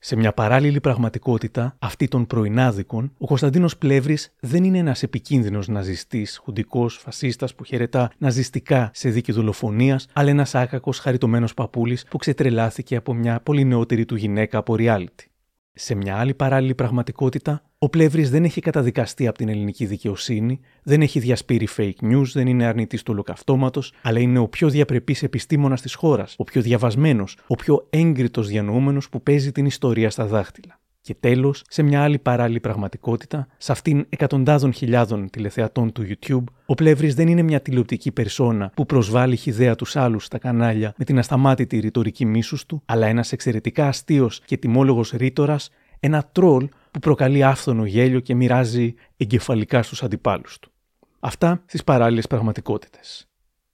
Σε μια παράλληλη πραγματικότητα, αυτή των πρωινάδικων, ο Κωνσταντίνος Πλεύρης δεν είναι ένας επικίνδυνος ναζιστής, χουντικός, φασίστας που χαιρετά ναζιστικά σε δίκη δολοφονίας, αλλά ένας άκακος χαριτωμένος παππούλης που ξετρελάθηκε από μια πολύ νεότερη του γυναίκα από reality. Σε μια άλλη παράλληλη πραγματικότητα, ο Πλεύρη δεν έχει καταδικαστεί από την ελληνική δικαιοσύνη, δεν έχει διασπείρει fake news, δεν είναι αρνητής του ολοκαυτώματος, αλλά είναι ο πιο διαπρεπής επιστήμονας της χώρας, ο πιο διαβασμένος, ο πιο έγκριτος διανοούμενος που παίζει την ιστορία στα δάχτυλα. Και τέλος, σε μια άλλη παράλληλη πραγματικότητα, σε αυτήν εκατοντάδων χιλιάδων τηλεθεατών του YouTube, ο Πλεύρη δεν είναι μια τηλεοπτική περσόνα που προσβάλλει χιδέα τους άλλους στα κανάλια με την ασταμάτητη ρητορική μίσους του, αλλά ένας εξαιρετικά αστείος και ετοιμόλογος ρήτορας, ένα τρολ που προκαλεί άφθονο γέλιο και μοιράζει εγκεφαλικά στους αντιπάλους του. Αυτά στις παράλληλες πραγματικότητες.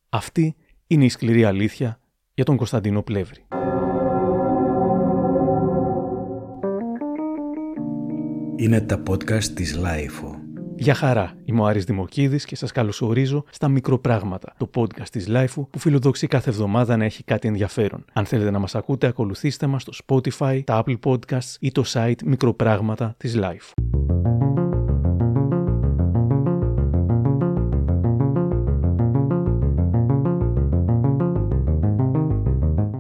Αυτή είναι η σκληρή αλήθεια για τον Κωνσταντίνο Πλεύρη. Είναι τα podcast της LiFO. Γεια χαρά, είμαι ο Άρης Δημοκίδης και σας καλωσορίζω στα Μικροπράγματα, το podcast της LiFO που φιλοδοξεί κάθε εβδομάδα να έχει κάτι ενδιαφέρον. Αν θέλετε να μας ακούτε, ακολουθήστε μας στο Spotify, τα Apple Podcasts ή το site Μικροπράγματα της LiFO.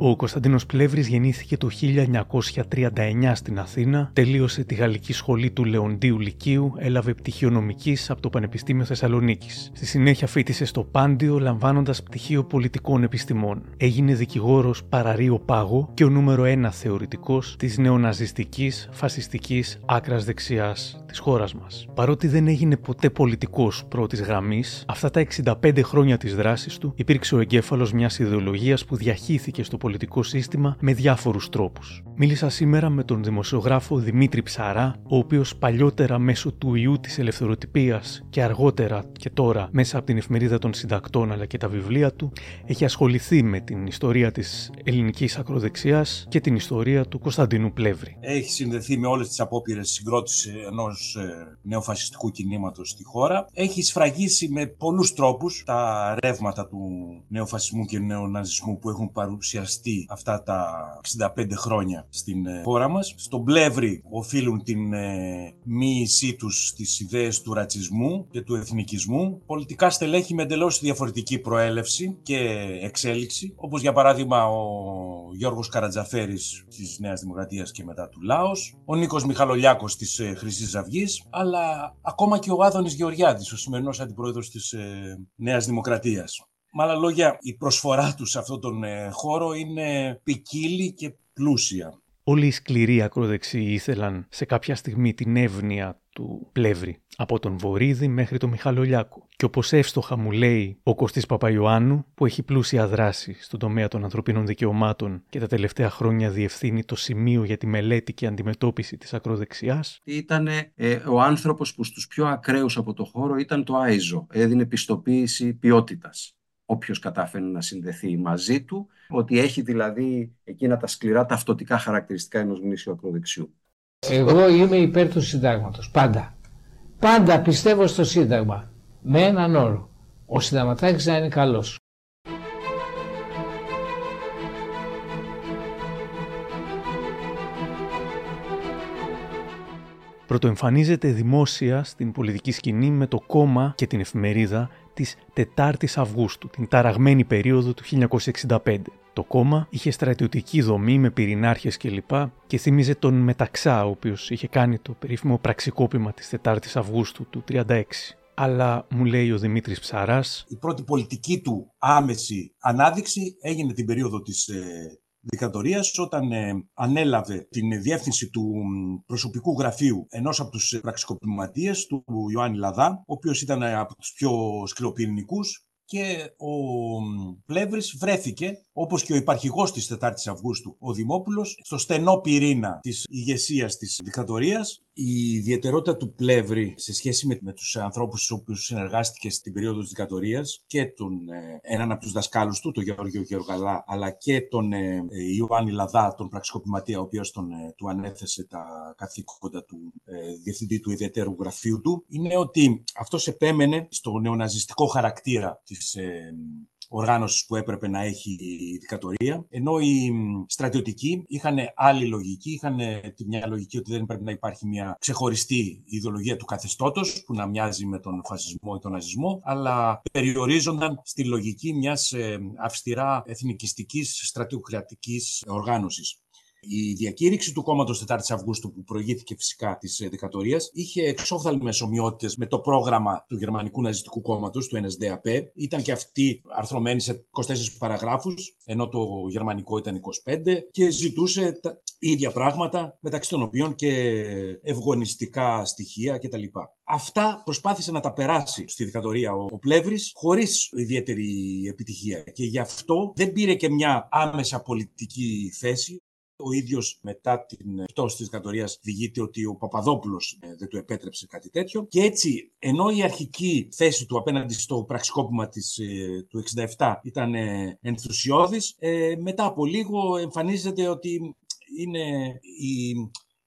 Ο Κωνσταντίνος Πλεύρης γεννήθηκε το 1939 στην Αθήνα, τελείωσε τη Γαλλική Σχολή του Λεοντίου Λυκείου, έλαβε πτυχίο νομικής από το Πανεπιστήμιο Θεσσαλονίκης. Στη συνέχεια φίτησε στο Πάντιο, λαμβάνοντας πτυχίο πολιτικών επιστημών. Έγινε δικηγόρος παραρίο πάγο και ο νούμερο ένα θεωρητικός της νεοναζιστικής, φασιστικής άκρας δεξιάς της χώρας μας. Παρότι δεν έγινε ποτέ πολιτικός πρώτης γραμμής, αυτά τα 65 χρόνια της δράσης του υπήρξε ο εγκέφαλος μιας ιδεολογίας που διαχύθηκε στο πολιτικό πολιτικό σύστημα με διάφορους τρόπους. Μίλησα σήμερα με τον δημοσιογράφο Δημήτρη Ψαρά, ο οποίος παλιότερα μέσω του ιού της ελευθεροτυπίας και αργότερα και τώρα μέσα από την εφημερίδα των συντακτών αλλά και τα βιβλία του, έχει ασχοληθεί με την ιστορία της ελληνικής ακροδεξιάς και την ιστορία του Κωνσταντίνου Πλεύρη. Έχει συνδεθεί με όλες τις απόπειρες συγκρότησης ενός ε, νεοφασιστικού κινήματος στη χώρα. Έχει σφραγίσει με πολλούς τρόπους τα ρεύματα του νεοφασισμού και νεοναζισμού που έχουν παρουσιαστεί αυτά τα 65 χρόνια στην ε, χώρα μας. Στον Πλεύρη οφείλουν την ε, μοίησή τους στις ιδέες του ρατσισμού και του εθνικισμού. Πολιτικά στελέχη με εντελώς διαφορετική προέλευση και εξέλιξη, όπως για παράδειγμα ο Γιώργος Καρατζαφέρης της Νέας Δημοκρατίας και μετά του Λάος, ο Νίκος Μιχαλολιάκος της ε, Χρυσής Αυγής, αλλά ακόμα και ο Άδωνης Γεωργιάδης, ο σημερινός αντιπρόεδρος της Νέας Δημοκρατίας. Με άλλα λόγια, η προσφορά του σε αυτόν τον ε, χώρο είναι ποικίλη και πλούσια. Όλοι οι σκληροί ακροδεξιοί ήθελαν σε κάποια στιγμή την εύνοια του πλεύρη, από τον Βορύδη μέχρι τον Μιχαλολιάκο. Και όπως εύστοχα μου λέει ο Κωστής Παπαϊωάννου, που έχει πλούσια δράση στον τομέα των ανθρωπίνων δικαιωμάτων και τα τελευταία χρόνια διευθύνει το σημείο για τη μελέτη και αντιμετώπιση της ακροδεξιάς. Ήταν ε, ο άνθρωπος που στους πιο ακραίους από το χώρο ήταν το Άιζο, έδινε πιστοποίηση ποιότητας όποιος κατάφερε να συνδεθεί μαζί του, ότι έχει δηλαδή εκείνα τα σκληρά ταυτοτικά χαρακτηριστικά ενός γνήσιου ακροδεξιού. Εγώ είμαι υπέρ του συντάγματος, πάντα. Πάντα πιστεύω στο σύνταγμα, με έναν όρο. Ο συνταγματάρχης να είναι καλός. Πρωτοεμφανίζεται δημόσια στην πολιτική σκηνή με το κόμμα και την εφημερίδα της 4ης Αυγούστου, την ταραγμένη περίοδο του 1965. Το κόμμα είχε στρατιωτική δομή με πυρηνάρχες κλπ. και θύμιζε τον Μεταξά, ο οποίος είχε κάνει το περίφημο πραξικόπημα της 4ης Αυγούστου του 1936. Αλλά μου λέει ο Δημήτρης Ψαράς... Η πρώτη πολιτική του άμεση ανάδειξη έγινε την περίοδο της ε, δικτατορίας όταν ε, ανέλαβε την διεύθυνση του προσωπικού γραφείου ενός από τους πραξικοπηματίες του Ιωάννη Λαδά, ο οποίος ήταν από τους πιο σκληροπυρηνικούς και ο Πλεύρης βρέθηκε, όπως και ο υπαρχηγός της 4ης Αυγούστου, ο Δημόπουλος, στο στενό πυρήνα της ηγεσίας της δικτατορίας. Η ιδιαιτερότητα του Πλεύρη σε σχέση με, με τους ανθρώπους στους οποίους συνεργάστηκε στην περίοδο της δικτατορίας και τον, ε, έναν από τους δασκάλους του, τον Γεώργιο Γεωργαλά, αλλά και τον ε, ε Ιωάννη Λαδά, τον πραξικοπηματία, ο οποίος τον, ε, του ανέθεσε τα καθήκοντα του ε, διευθυντή του ιδιαίτερου γραφείου του, είναι ότι αυτός επέμενε στο νεοναζιστικό χαρακτήρα της ε, οργάνωσης που έπρεπε να έχει η δικατορία. Ενώ οι στρατιωτικοί είχαν άλλη λογική, είχαν τη μια λογική ότι δεν πρέπει να υπάρχει μια ξεχωριστή ιδεολογία του καθεστώτος που να μοιάζει με τον φασισμό ή τον ναζισμό, αλλά περιορίζονταν στη λογική μιας ε, αυστηρά εθνικιστικής στρατιοκρατικής οργάνωσης. Η διακήρυξη του κόμματος 4η Αυγούστου, που προηγήθηκε φυσικά της δικτατορία, είχε εξόφθαλμε ομοιότητε με το πρόγραμμα του Γερμανικού Ναζιστικού Κόμματος, του NSDAP. Ήταν και αυτή αρθρωμένη σε 24 παραγράφους, ενώ το γερμανικό ήταν 25, και ζητούσε τα ίδια πράγματα, μεταξύ των οποίων και ευγονιστικά στοιχεία κτλ. Αυτά προσπάθησε να τα περάσει στη δικτατορία ο, ο Πλεύρης χωρίς ιδιαίτερη επιτυχία και γι' αυτό δεν πήρε και μια άμεσα πολιτική θέση. Ο ίδιος μετά την πτώση της δικτατορία διηγείται ότι ο Παπαδόπουλος ε, δεν του επέτρεψε κάτι τέτοιο. Και έτσι, ενώ η αρχική θέση του απέναντι στο πραξικόπημα της, ε, του 67 ήταν ε, ενθουσιώδης, μετά από λίγο εμφανίζεται ότι είναι η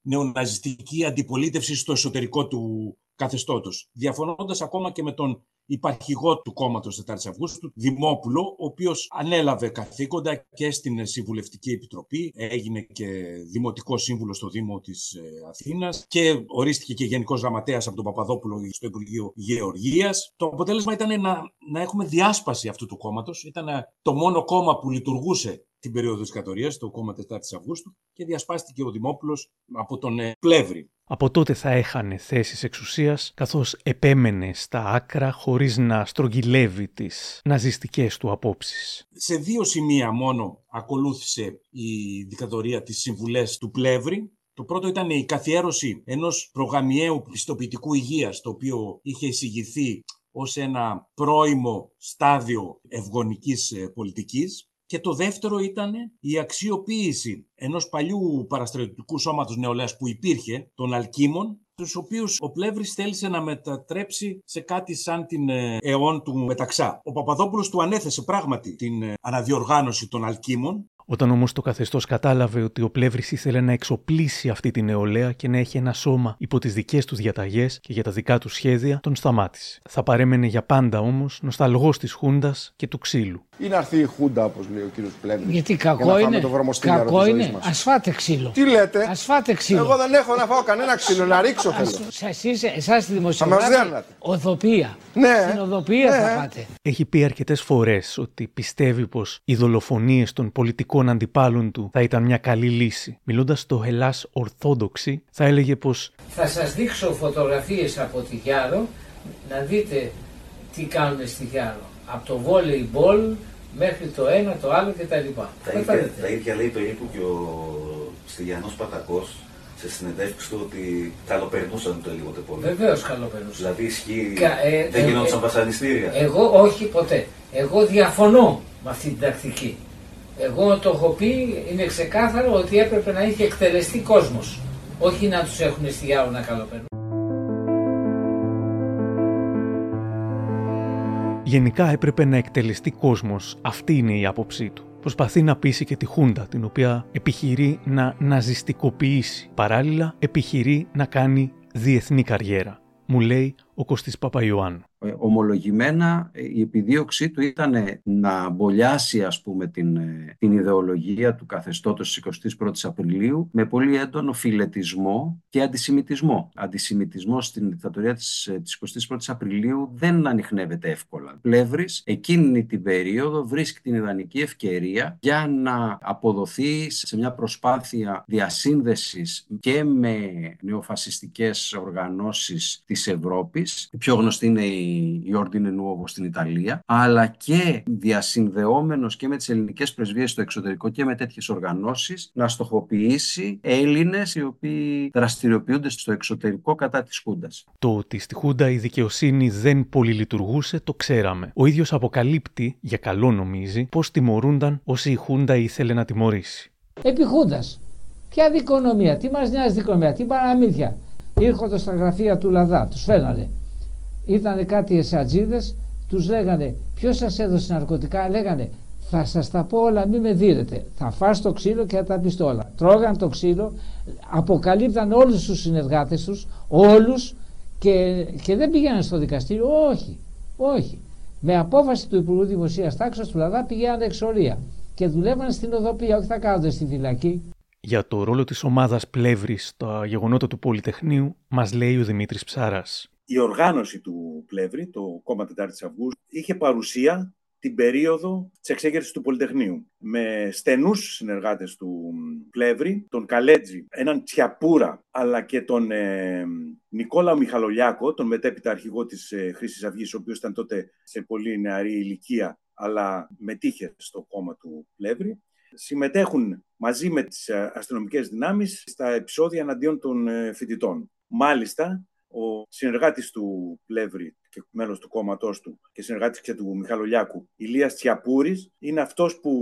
νεοναζιστική αντιπολίτευση στο εσωτερικό του καθεστώτος, διαφωνώντας ακόμα και με τον υπαρχηγό του κόμματος 4 Αυγούστου, Δημόπουλο, ο οποίος ανέλαβε καθήκοντα και στην Συμβουλευτική Επιτροπή, έγινε και δημοτικός σύμβουλος στο Δήμο της ε, Αθήνας και ορίστηκε και γενικός γραμματέας από τον Παπαδόπουλο στο Υπουργείο Γεωργίας. Το αποτέλεσμα ήταν να, να έχουμε διάσπαση αυτού του κόμματος. Ήταν το μόνο κόμμα που λειτουργούσε την περίοδο της κατορίας, το κόμμα 4 Αυγούστου, και διασπάστηκε ο Δημόπουλος από τον ε, Πλεύρη. Από τότε θα έχανε θέσεις εξουσίας, καθώς επέμενε στα άκρα χωρίς να στρογγυλεύει τις ναζιστικές του απόψεις. Σε δύο σημεία μόνο ακολούθησε η δικατορία της συμβουλές του Πλεύρη. Το πρώτο ήταν η καθιέρωση ενός προγαμιαίου πιστοποιητικού υγείας, το οποίο είχε εισηγηθεί ως ένα πρώιμο στάδιο ευγονικής ε, πολιτικής και το δεύτερο ήταν η αξιοποίηση ενός παλιού παραστρατιωτικού σώματος νεολαίας που υπήρχε, των Αλκίμων, τους οποίους ο Πλεύρης θέλησε να μετατρέψει σε κάτι σαν την ε, αιών του Μεταξά. Ο Παπαδόπουλος του ανέθεσε πράγματι την ε, αναδιοργάνωση των Αλκίμων όταν όμως το καθεστώς κατάλαβε ότι ο Πλεύρης ήθελε να εξοπλίσει αυτή την νεολαία και να έχει ένα σώμα υπό τις δικές τους διαταγές και για τα δικά τους σχέδια, τον σταμάτησε. Θα παρέμενε για πάντα όμως νοσταλγός της Χούντας και του ξύλου. Ή να έρθει η Χούντα, όπως λέει ο κύριος Πλεύρης. Γιατί κακό είναι. Το κακό είναι. Α φάτε ξύλο. Τι λέτε; Α φάτε ξύλο. Εγώ δεν έχω να φάω κανένα ξύλο, να ρίξω θέλω. Εσάς τη δημοσιογράφη. Οδοπία. Ναι. Στην οδοπία ναι. θα πάτε. Έχει πει αρκετές φορές ότι πιστεύει πως οι δολοφονίες των πολιτικών πολιτικών αντιπάλων του θα ήταν μια καλή λύση. Μιλώντας στο Ελλάς Ορθόδοξη, θα έλεγε πως. Θα σας δείξω φωτογραφίες από τη Γιάρο να δείτε τι κάνουν στη Γιάρο. Από το βόλεϊ μπολ μέχρι το ένα, το άλλο κτλ. Τα ίδια, τα ίδια λέει περίπου και ο Στυλιανός Πατακός σε συνεντεύξεις του ότι καλοπερνούσαν το λίγο πολύ. Βεβαίως καλοπερνούσαν. Δηλαδή ισχύει. Ε, δεν ε, γινόντουσαν ε, βασανιστήρια. Εγώ όχι ποτέ. Εγώ διαφωνώ με αυτή την τακτική. Εγώ το έχω πει, είναι ξεκάθαρο ότι έπρεπε να είχε εκτελεστεί κόσμος. Όχι να τους έχουν στη Γιάου να καλοπερνούν. Γενικά έπρεπε να εκτελεστεί κόσμος. Αυτή είναι η άποψή του. Προσπαθεί να πείσει και τη Χούντα, την οποία επιχειρεί να ναζιστικοποιήσει. Παράλληλα, επιχειρεί να κάνει διεθνή καριέρα. Μου λέει ο Κωστής Παπαϊωάννου. Ε, ομολογημένα ε, η επιδίωξή του ήταν να μπολιάσει ας πούμε την, ε, την ιδεολογία του καθεστώτος της 21ης Απριλίου με πολύ έντονο φιλετισμό και αντισημιτισμό. Αντισημιτισμό στην δικτατορία της, της 21ης Απριλίου δεν ανοιχνεύεται εύκολα. Πλεύρης εκείνη την περίοδο βρίσκει την ιδανική ευκαιρία για να αποδοθεί σε μια προσπάθεια διασύνδεσης και με νεοφασιστικές οργανώσεις της Ευρώπης. Η πιο γνωστή είναι η η Ordine Nuovo στην Ιταλία, αλλά και διασυνδεόμενος και με τις ελληνικές πρεσβείες στο εξωτερικό και με τέτοιες οργανώσεις, να στοχοποιήσει Έλληνες οι οποίοι δραστηριοποιούνται στο εξωτερικό κατά της Χούντας. Το ότι στη Χούντα η δικαιοσύνη δεν πολυλειτουργούσε το ξέραμε. Ο ίδιος αποκαλύπτει, για καλό νομίζει, πώς τιμωρούνταν όσοι η Χούντα ήθελε να τιμωρήσει. Επί Χούντας. Ποια δικονομία, τι μας νοιάζει δικονομία, τι παραμύθια. Ήρχονται στα γραφεία του Λαδά, τους φαίνανε ήταν κάτι εσατζίδες, τους λέγανε ποιος σας έδωσε ναρκωτικά, λέγανε θα σας τα πω όλα μην με δίνετε, θα φας το ξύλο και θα τα πεις όλα. Τρώγαν το ξύλο, αποκαλύπταν όλους τους συνεργάτες τους, όλους και, και δεν πήγαιναν στο δικαστήριο, όχι, όχι. Με απόφαση του Υπουργού Δημοσίας Τάξης του Λαδά πηγαίνανε εξορία και δουλεύαν στην οδοπία, όχι θα κάθονται στη φυλακή. Για το ρόλο της ομάδας Πλεύρης στα γεγονότα του Πολυτεχνείου μας λέει ο Δημήτρης Ψάρας. Η οργάνωση του Πλεύρη, το κόμμα 4 Αυγούστου, είχε παρουσία την περίοδο της εξέγερσης του Πολυτεχνείου. Με στενούς συνεργάτες του Πλεύρη, τον Καλέτζη, έναν Τσιαπούρα, αλλά και τον ε, Νικόλα Μιχαλολιάκο, τον μετέπειτα αρχηγό της ε, Χρήσης Αυγής, ο οποίος ήταν τότε σε πολύ νεαρή ηλικία, αλλά μετήχε στο κόμμα του Πλεύρη. Συμμετέχουν μαζί με τις ε, αστυνομικές δυνάμεις στα επεισόδια εναντίον των ε, φοιτητών. Μάλιστα, ο συνεργάτης του Πλεύρη και μέλος του κόμματός του και συνεργάτης και του Μιχαλολιάκου, Ηλίας Τσιαπούρης, είναι αυτός που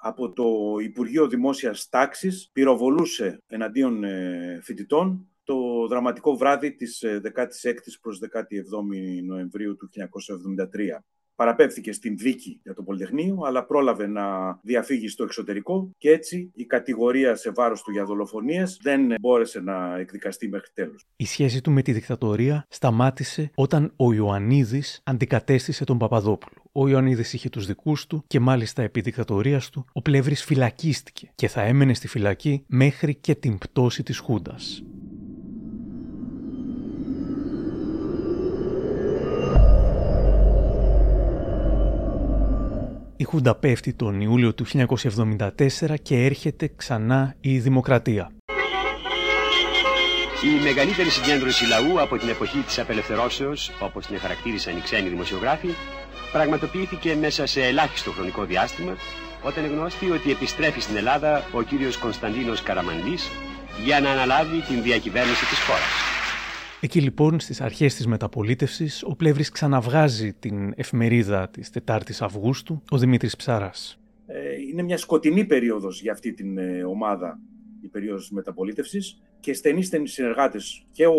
από το Υπουργείο Δημόσιας Τάξης πυροβολούσε εναντίον ε, φοιτητών το δραματικό βράδυ της 16ης προς 17η Νοεμβρίου του 1973 παραπέμφθηκες στην δίκη για το Πολυτεχνείο, αλλά πρόλαβε να διαφύγει στο εξωτερικό και έτσι η κατηγορία σε βάρος του για δολοφονίες δεν μπόρεσε να εκδικαστεί μέχρι τέλους. Η σχέση του με τη δικτατορία σταμάτησε όταν ο Ιωαννίδης αντικατέστησε τον Παπαδόπουλο. Ο Ιωαννίδης είχε τους δικούς του και μάλιστα επί δικτατορίας του ο Πλεύρης φυλακίστηκε και θα έμενε στη φυλακή μέχρι και την πτώση της Χούντας. Η Χούντα πέφτει τον Ιούλιο του 1974 και έρχεται ξανά η Δημοκρατία. Η μεγαλύτερη συγκέντρωση λαού από την εποχή της απελευθερώσεως, όπως την χαρακτήρισαν οι ξένοι δημοσιογράφοι, πραγματοποιήθηκε μέσα σε ελάχιστο χρονικό διάστημα, όταν γνώστη ότι επιστρέφει στην Ελλάδα ο κύριος Κωνσταντίνος Καραμανλής για να αναλάβει την διακυβέρνηση της χώρας. Εκεί λοιπόν στις αρχές της μεταπολίτευσης ο Πλεύρης ξαναβγάζει την εφημερίδα της 4ης Αυγούστου, ο Δημήτρης Ψάρας. Ε, είναι μια σκοτεινή περίοδος για αυτή την ε, ομάδα η περίοδος της μεταπολίτευσης και στενοί στενοί συνεργάτες και ο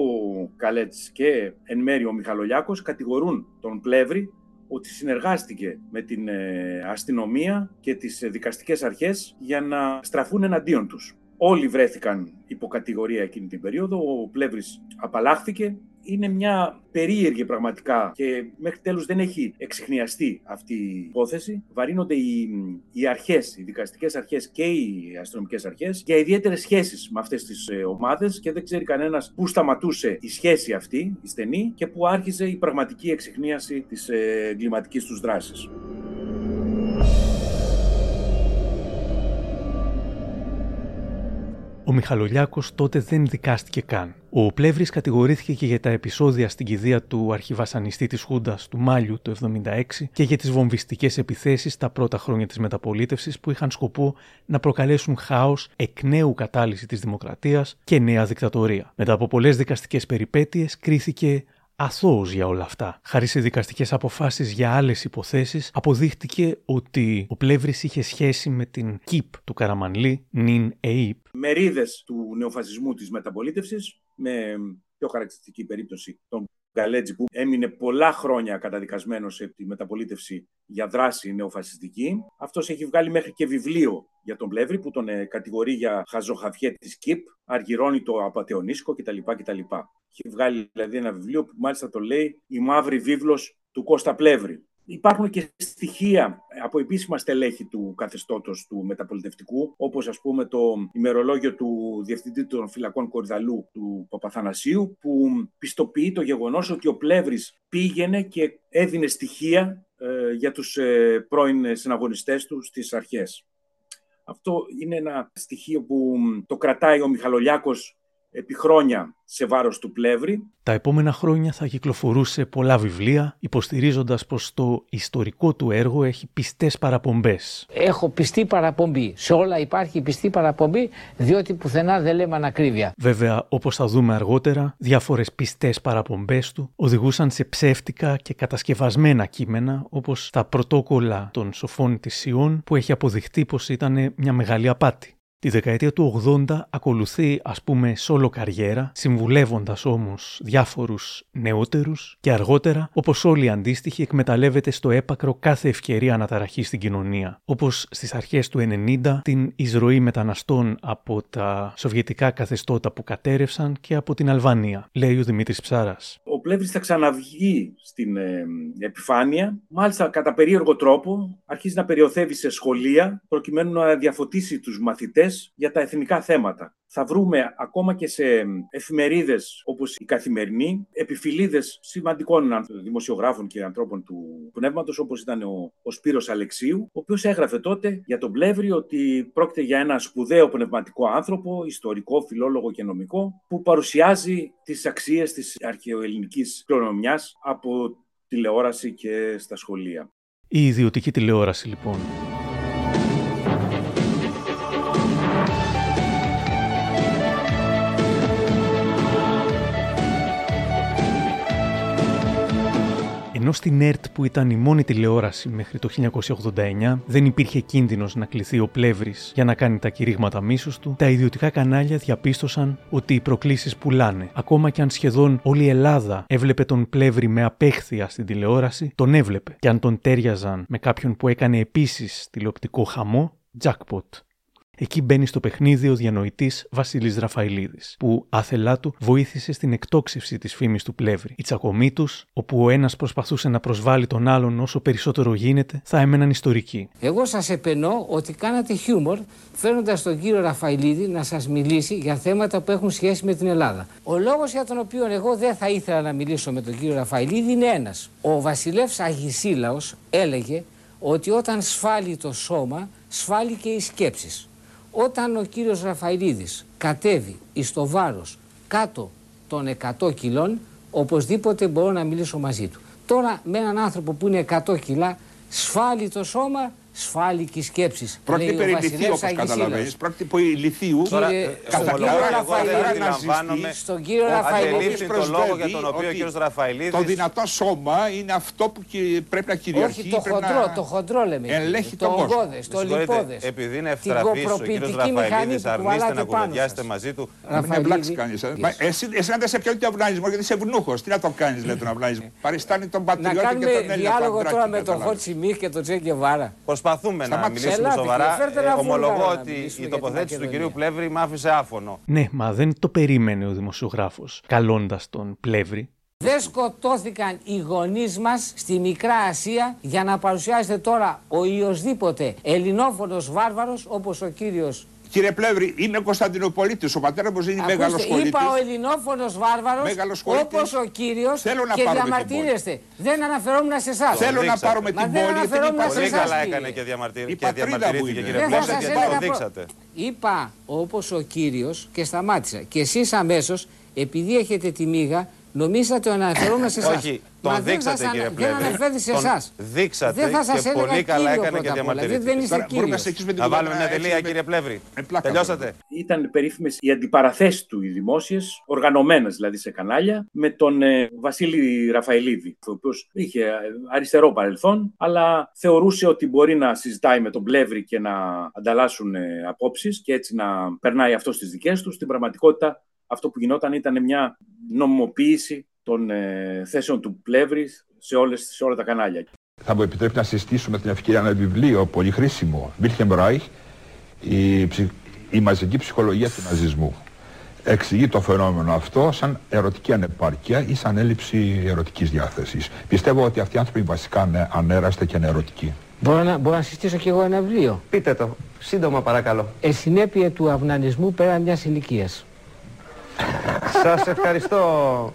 Καλέτς και εν μέρει ο Μιχαλολιάκος κατηγορούν τον Πλεύρη ότι συνεργάστηκε με την ε, αστυνομία και τις δικαστικές αρχές για να στραφούν εναντίον τους. Όλοι βρέθηκαν υποκατηγορία εκείνη την περίοδο. Ο Πλεύρης απαλλάχθηκε. Είναι μια περίεργη πραγματικά και μέχρι τέλους δεν έχει εξηχνιαστεί αυτή η υπόθεση. Βαρύνονται οι, οι αρχές, οι δικαστικές αρχές και οι αστυνομικές αρχές για ιδιαίτερες σχέσεις με αυτές τις ε, ομάδες και δεν ξέρει κανένας πού σταματούσε η σχέση αυτή, η στενή και πού άρχιζε η πραγματική εξηχνίαση της ε, εγκληματικής τους δράσης. Ο Μιχαλολιάκος τότε δεν δικάστηκε καν. Ο Πλεύρης κατηγορήθηκε και για τα επεισόδια στην κηδεία του αρχιβασανιστή της Χούντας του Μάλιου του 1976 και για τις βομβιστικές επιθέσεις τα πρώτα χρόνια της μεταπολίτευσης που είχαν σκοπό να προκαλέσουν χάος, εκ νέου κατάλυση της δημοκρατίας και νέα δικτατορία. Μετά από πολλές δικαστικές περιπέτειες κρίθηκε αθώος για όλα αυτά. Χάρη σε δικαστικές αποφάσεις για άλλες υποθέσεις, αποδείχτηκε ότι ο Πλεύρης είχε σχέση με την ΚΙΠ του Καραμανλή, νυν ΕΙΠ. Μερίδες του νεοφασισμού της μεταπολίτευσης, με πιο χαρακτηριστική περίπτωση τον Γκαλέτζη που έμεινε πολλά χρόνια καταδικασμένος σε τη μεταπολίτευση για δράση νεοφασιστική. Αυτός έχει βγάλει μέχρι και βιβλίο για τον Πλεύρη που τον ε, κατηγορεί για χαζοχαφιέ της ΚΙΠ, αργυρώνει το απαταιωνίσκο κτλ. κτλ. Έχει βγάλει δηλαδή ένα βιβλίο που μάλιστα το λέει «Η μαύρη βίβλος του Κώστα Πλεύρη». Υπάρχουν και στοιχεία από επίσημα στελέχη του καθεστώτος του μεταπολιτευτικού, όπως ας πούμε το ημερολόγιο του Διευθυντή των Φυλακών Κορυδαλού του Παπαθανασίου, που πιστοποιεί το γεγονός ότι ο Πλεύρης πήγαινε και έδινε στοιχεία ε, για τους ε, πρώην συναγωνιστές του στις αρχές. Αυτό είναι ένα στοιχείο που το κρατάει ο Μιχαλολιάκος επί χρόνια σε βάρος του Πλεύρη. Τα επόμενα χρόνια θα κυκλοφορούσε πολλά βιβλία, υποστηρίζοντας πως το ιστορικό του έργο έχει πιστές παραπομπές. Έχω πιστή παραπομπή. Σε όλα υπάρχει πιστή παραπομπή, διότι πουθενά δεν λέμε ανακρίβεια. Βέβαια, όπως θα δούμε αργότερα, διάφορες πιστές παραπομπές του οδηγούσαν σε ψεύτικα και κατασκευασμένα κείμενα, όπως τα πρωτόκολλα των σοφών της Σιών, που έχει αποδειχτεί πως ήταν μια μεγάλη απάτη. Τη δεκαετία του 80 ακολουθεί ας πούμε σόλο καριέρα, συμβουλεύοντας όμως διάφορους νεότερους και αργότερα, όπως όλοι οι αντίστοιχοι, εκμεταλλεύεται στο έπακρο κάθε ευκαιρία αναταραχή στην κοινωνία. Όπως στις αρχές του 90 την εισρωή μεταναστών από τα σοβιετικά καθεστώτα που κατέρευσαν και από την Αλβανία, λέει ο Δημήτρης Ψάρας. Ο Πλεύρης θα ξαναβγεί στην ε, επιφάνεια, μάλιστα κατά περίεργο τρόπο αρχίζει να περιοθεύει σε σχολεία προκειμένου να διαφωτίσει τους μαθητές για τα εθνικά θέματα. Θα βρούμε ακόμα και σε εφημερίδες όπως η Καθημερινή, επιφυλίδες σημαντικών δημοσιογράφων και ανθρώπων του πνεύματος όπως ήταν ο, ο Σπύρος Αλεξίου, ο οποίος έγραφε τότε για τον Πλεύρη ότι πρόκειται για ένα σπουδαίο πνευματικό άνθρωπο, ιστορικό, φιλόλογο και νομικό, που παρουσιάζει τις αξίες της αρχαιοελληνικής κληρονομιάς από τηλεόραση και στα σχολεία. Η ιδιωτική τηλεόραση λοιπόν Ενώ στην ΕΡΤ που ήταν η μόνη τηλεόραση μέχρι το 1989 δεν υπήρχε κίνδυνος να κληθεί ο πλεύρης για να κάνει τα κηρύγματα μίσους του, τα ιδιωτικά κανάλια διαπίστωσαν ότι οι προκλήσεις πουλάνε. Ακόμα και αν σχεδόν όλη η Ελλάδα έβλεπε τον πλεύρη με απέχθεια στην τηλεόραση, τον έβλεπε. Και αν τον τέριαζαν με κάποιον που έκανε επίσης τηλεοπτικό χαμό, jackpot. Εκεί μπαίνει στο παιχνίδι ο διανοητής Βασίλης Ραφαηλίδης, που άθελά του βοήθησε στην εκτόξευση της φήμης του πλεύρη. Η τσακωμή τους, όπου ο ένας προσπαθούσε να προσβάλλει τον άλλον όσο περισσότερο γίνεται, θα έμεναν ιστορικοί. Εγώ σας επενώ ότι κάνατε χιούμορ φέρνοντας τον κύριο Ραφαηλίδη να σας μιλήσει για θέματα που έχουν σχέση με την Ελλάδα. Ο λόγος για τον οποίο εγώ δεν θα ήθελα να μιλήσω με τον κύριο Ραφαηλίδη είναι ένας. Ο βασιλεύς Αγισίλαος έλεγε ότι όταν σφάλει το σώμα, σφάλει και οι σκέψεις. Όταν ο κύριος Ραφαηλίδης κατέβει εις το βάρος κάτω των 100 κιλών, οπωσδήποτε μπορώ να μιλήσω μαζί του. Τώρα με έναν άνθρωπο που είναι 100 κιλά, σφάλει το σώμα, σφάλει και οι σκέψει. Πρόκειται περί λιθίου, όπως καταλαβαίνεις. Πρόκειται περί λιθίου. Τώρα, στον κύριο Ραφαηλίδη. Στον κύριο Ραφαηλίδη. το λόγο για τον οποίο ο κύριος Ραφαηλίδη. Το δυνατό σώμα είναι αυτό που πρέπει να κυριαρχεί. Όχι το χοντρό, το χοντρό λέμε. Ελέγχει το ογκώδε, το λιπόδες. Επειδή είναι ευθραφή ο κύριος Ραφαηλίδης, αρνείστε να κουβεντιάσετε μαζί του. Μην εμπλάξεις κανείς. Εσύ να δεν σε πιάνει το αυνανισμός γιατί είσαι βουνούχος. Τι να το κάνεις, λέει τον αυνανισμό. Παριστάνει τον πατριώτη και τον Έλληνα. Να κάνουμε διάλογο τώρα με τον Χότσι Μίχ και τον Τζέκε Βάρα προσπαθούμε να μιλήσουμε σοβαρά. Ε, ομολογώ ότι η τοποθέτηση του κυρίου Πλεύρη μ' άφησε άφωνο. Ναι, μα δεν το περίμενε ο δημοσιογράφος, καλώντας τον Πλεύρη. Δεν σκοτώθηκαν οι γονείς μας στη Μικρά Ασία για να παρουσιάζεται τώρα ο οποιοδήποτε ελληνόφωνος βάρβαρος όπως ο κύριος Κύριε Πλεύρη, είμαι Κωνσταντινοπολίτης. Ο πατέρας μου είναι μεγάλος πολίτη. Είπα ο ελληνόφωνος βάρβαρος, όπως ο κύριος, και διαμαρτύρεστε. Δεν αναφερόμουν σε εσάς. Θέλω να πάρω με την πόλη. Πολύ καλά έκανε και διαμαρτυρήθηκε, κύριε Πλεύρη, γιατί το δείξατε. Είπα όπως ο κύριος και σταμάτησα. Και εσείς αμέσως, επειδή έχετε τη μίγα, Νομίζατε ότι αναφερόμαστε σε εσάς. Όχι, τον δείξατε κύριε Πλεύρη. Δεν αναφέρει σε εσάς. Δείξατε δεν θα και πολύ καλά έκανε και διαμαρτυρήθηκε. Δεν είστε κύριος. Να βάλουμε μια τελεία κύριε Πλεύρη. Τελειώσατε. Ήταν περίφημες οι αντιπαραθέσεις του οι δημόσιες, οργανωμένες δηλαδή σε κανάλια, με τον ε, Βασίλη Ραφαηλίδη, ο οποίος είχε αριστερό παρελθόν, αλλά θεωρούσε ότι μπορεί να συζητάει με τον Πλεύρη και να ανταλλάσσουν ε, απόψεις και έτσι να περνάει αυτό στις δικές του. Στην πραγματικότητα αυτό που γινόταν ήταν μια νομιμοποίηση των ε, θέσεων του Πλεύρης σε, όλες, σε όλα τα κανάλια. Θα μου επιτρέπει να συστήσω με την ευκαιρία ένα βιβλίο πολύ χρήσιμο, Wilhelm Reich, η, η μαζική ψυχολογία του ναζισμού. Εξηγεί το φαινόμενο αυτό σαν ερωτική ανεπάρκεια ή σαν έλλειψη ερωτικής διάθεσης. Πιστεύω ότι αυτοί οι άνθρωποι βασικά είναι ανέραστε και είναι ερωτικοί. Μπορώ να, μπορώ να συστήσω κι εγώ ένα βιβλίο; Πείτε το. Σύντομα παρακαλώ. Εσυνέπεια του αυνανισμού πέραν μιας ηλικίας. Σας ευχαριστώ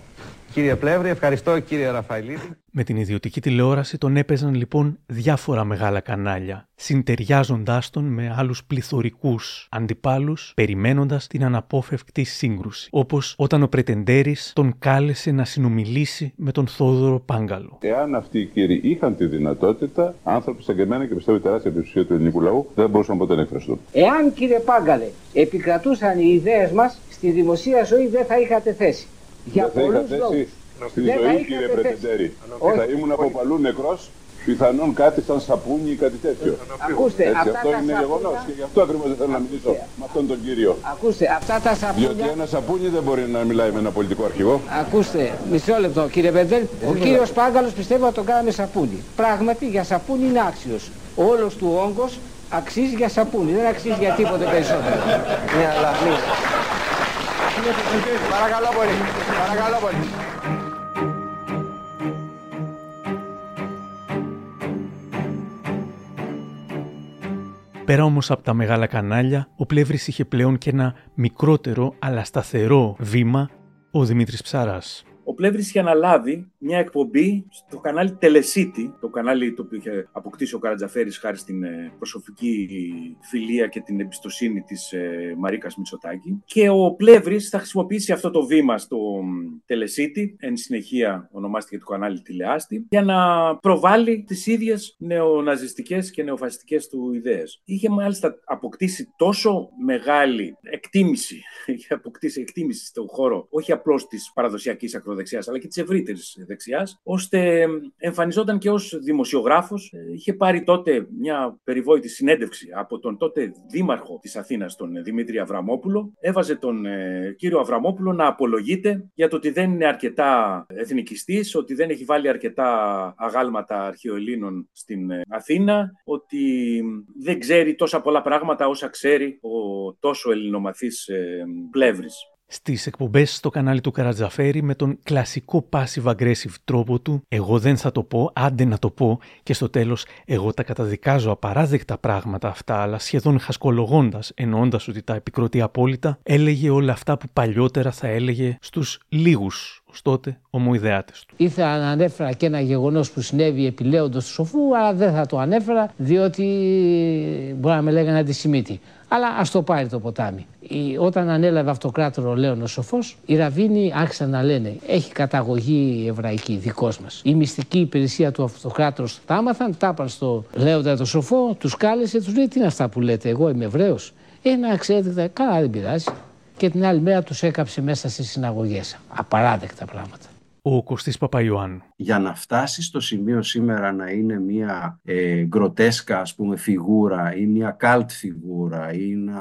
κύριε Πλεύρη, ευχαριστώ κύριε Ραφαηλίδη. Με την ιδιωτική τηλεόραση τον έπαιζαν λοιπόν διάφορα μεγάλα κανάλια, συντεριάζοντάς τον με άλλους πληθωρικούς αντιπάλους, περιμένοντας την αναπόφευκτη σύγκρουση. Όπως όταν ο Πρετεντέρης τον κάλεσε να συνομιλήσει με τον Θόδωρο Πάγκαλο. Εάν αυτοί οι κύριοι είχαν τη δυνατότητα, άνθρωποι σαν και εμένα και πιστεύω τεράστια πλειοψηφία του ελληνικού λαού, δεν μπορούσαν ποτέ να εκφραστούν. Εάν κύριε Πάγκαλε επικρατούσαν οι ιδέες μας, στη δημοσία ζωή δεν θα είχατε θέση. Για δεν θα είχα θέση στη ζωή κύριε Πρετεντέρη. Θα ήμουν από παλού νεκρός Πιθανόν κάτι σαν σαπούνι ή κάτι τέτοιο. Ακούστε, Έτσι, αυτά αυτό τα είναι σαπούνια- γεγονό και γι' αυτό ακριβώς δεν θέλω να μιλήσω με αυτόν τον κύριο. Ακούστε, αυτά τα σαπούνια... Διότι ένα σαπούνι δεν μπορεί να μιλάει με ένα πολιτικό αρχηγό. Ακούστε, μισό λεπτό κύριε Πεντέλ. Ο κύριος Πάγκαλος πιστεύω ότι τον κάναμε σαπούνι. Πράγματι για σαπούνι είναι άξιος. Ο όλος του όγκος αξίζει για σαπούνι, δεν αξίζει για τίποτε περισσότερο. Ναι, αλλά μην. Παρακαλώ πολύ. Παρακαλώ πολύ. Πέρα όμως από τα μεγάλα κανάλια, ο Πλεύρης είχε πλέον και ένα μικρότερο αλλά σταθερό βήμα, ο Δημήτρης Ψάρας. Ο Πλεύρης είχε αναλάβει μια εκπομπή στο κανάλι Τελεσίτη, το κανάλι το οποίο είχε αποκτήσει ο Καρατζαφέρης χάρη στην ε, προσωπική φιλία και την εμπιστοσύνη της ε, Μαρίκας Μητσοτάκη. Και ο Πλεύρης θα χρησιμοποιήσει αυτό το βήμα στο Τελεσίτη, εν συνεχεία ονομάστηκε το κανάλι Τηλεάστη, για να προβάλλει τις ίδιες νεοναζιστικές και νεοφασιστικές του ιδέες. Είχε μάλιστα αποκτήσει τόσο μεγάλη εκτίμηση, είχε αποκτήσει εκτίμηση στον χώρο, όχι απλώς της παραδοσιακής ακροδεξιάς, αλλά και της ευρύτερης δεξιάς, ώστε εμφανιζόταν και ως δημοσιογράφος. Ε, Είχε πάρει τότε μια περιβόητη συνέντευξη από τον τότε δήμαρχο της Αθήνας, τον Δημήτρη Αβραμόπουλο. Έβαζε τον ε, κύριο Αβραμόπουλο να απολογείται για το ότι δεν είναι αρκετά εθνικιστής, ότι δεν έχει βάλει αρκετά αγάλματα αρχαιοελλήνων στην ε, Αθήνα, ότι δεν ξέρει τόσα πολλά πράγματα όσα ξέρει ο τόσο ελληνομαθής ε, Πλεύρης. Στις εκπομπές στο κανάλι του Καρατζαφέρη με τον κλασικό passive aggressive τρόπο του «εγώ δεν θα το πω, άντε να το πω» και στο τέλος «εγώ τα καταδικάζω απαράδεκτα πράγματα αυτά αλλά σχεδόν χασκολογώντας εννοώντας ότι τα επικροτεί απόλυτα» έλεγε όλα αυτά που παλιότερα θα έλεγε στους λίγους ως τότε ομοειδεάτες του. Ήθελα να ανέφερα και ένα γεγονός που συνέβη επιλέοντος του σοφού, αλλά δεν θα το ανέφερα, διότι μπορεί να με λέγανε αντισημίτη. Αλλά ας το πάρει το ποτάμι. Η- Όταν ανέλαβε αυτοκράτορο Λέων ο Σοφός, οι Ραβίνοι άρχισαν να λένε: Έχει καταγωγή εβραϊκή, δικός μας. Η μυστική υπηρεσία του αυτοκράτορου τα άμαθαν, τα είπαν στο Λέοντα το Σοφό, τους κάλεσε, τους λέει: Τι είναι αυτά που λέτε, Εγώ είμαι Εβραίος. Ε, να ξέρετε, καλά δεν πειράζει. Και την άλλη μέρα τους έκαψε μέσα στις συναγωγές. Απαράδεκτα πράγματα. Ο Κωστής Παπαϊωάννου. για να φτάσει στο σημείο σήμερα να είναι μια ε, γκροτέσκα ας πούμε φιγούρα ή μια καλτ φιγούρα ή να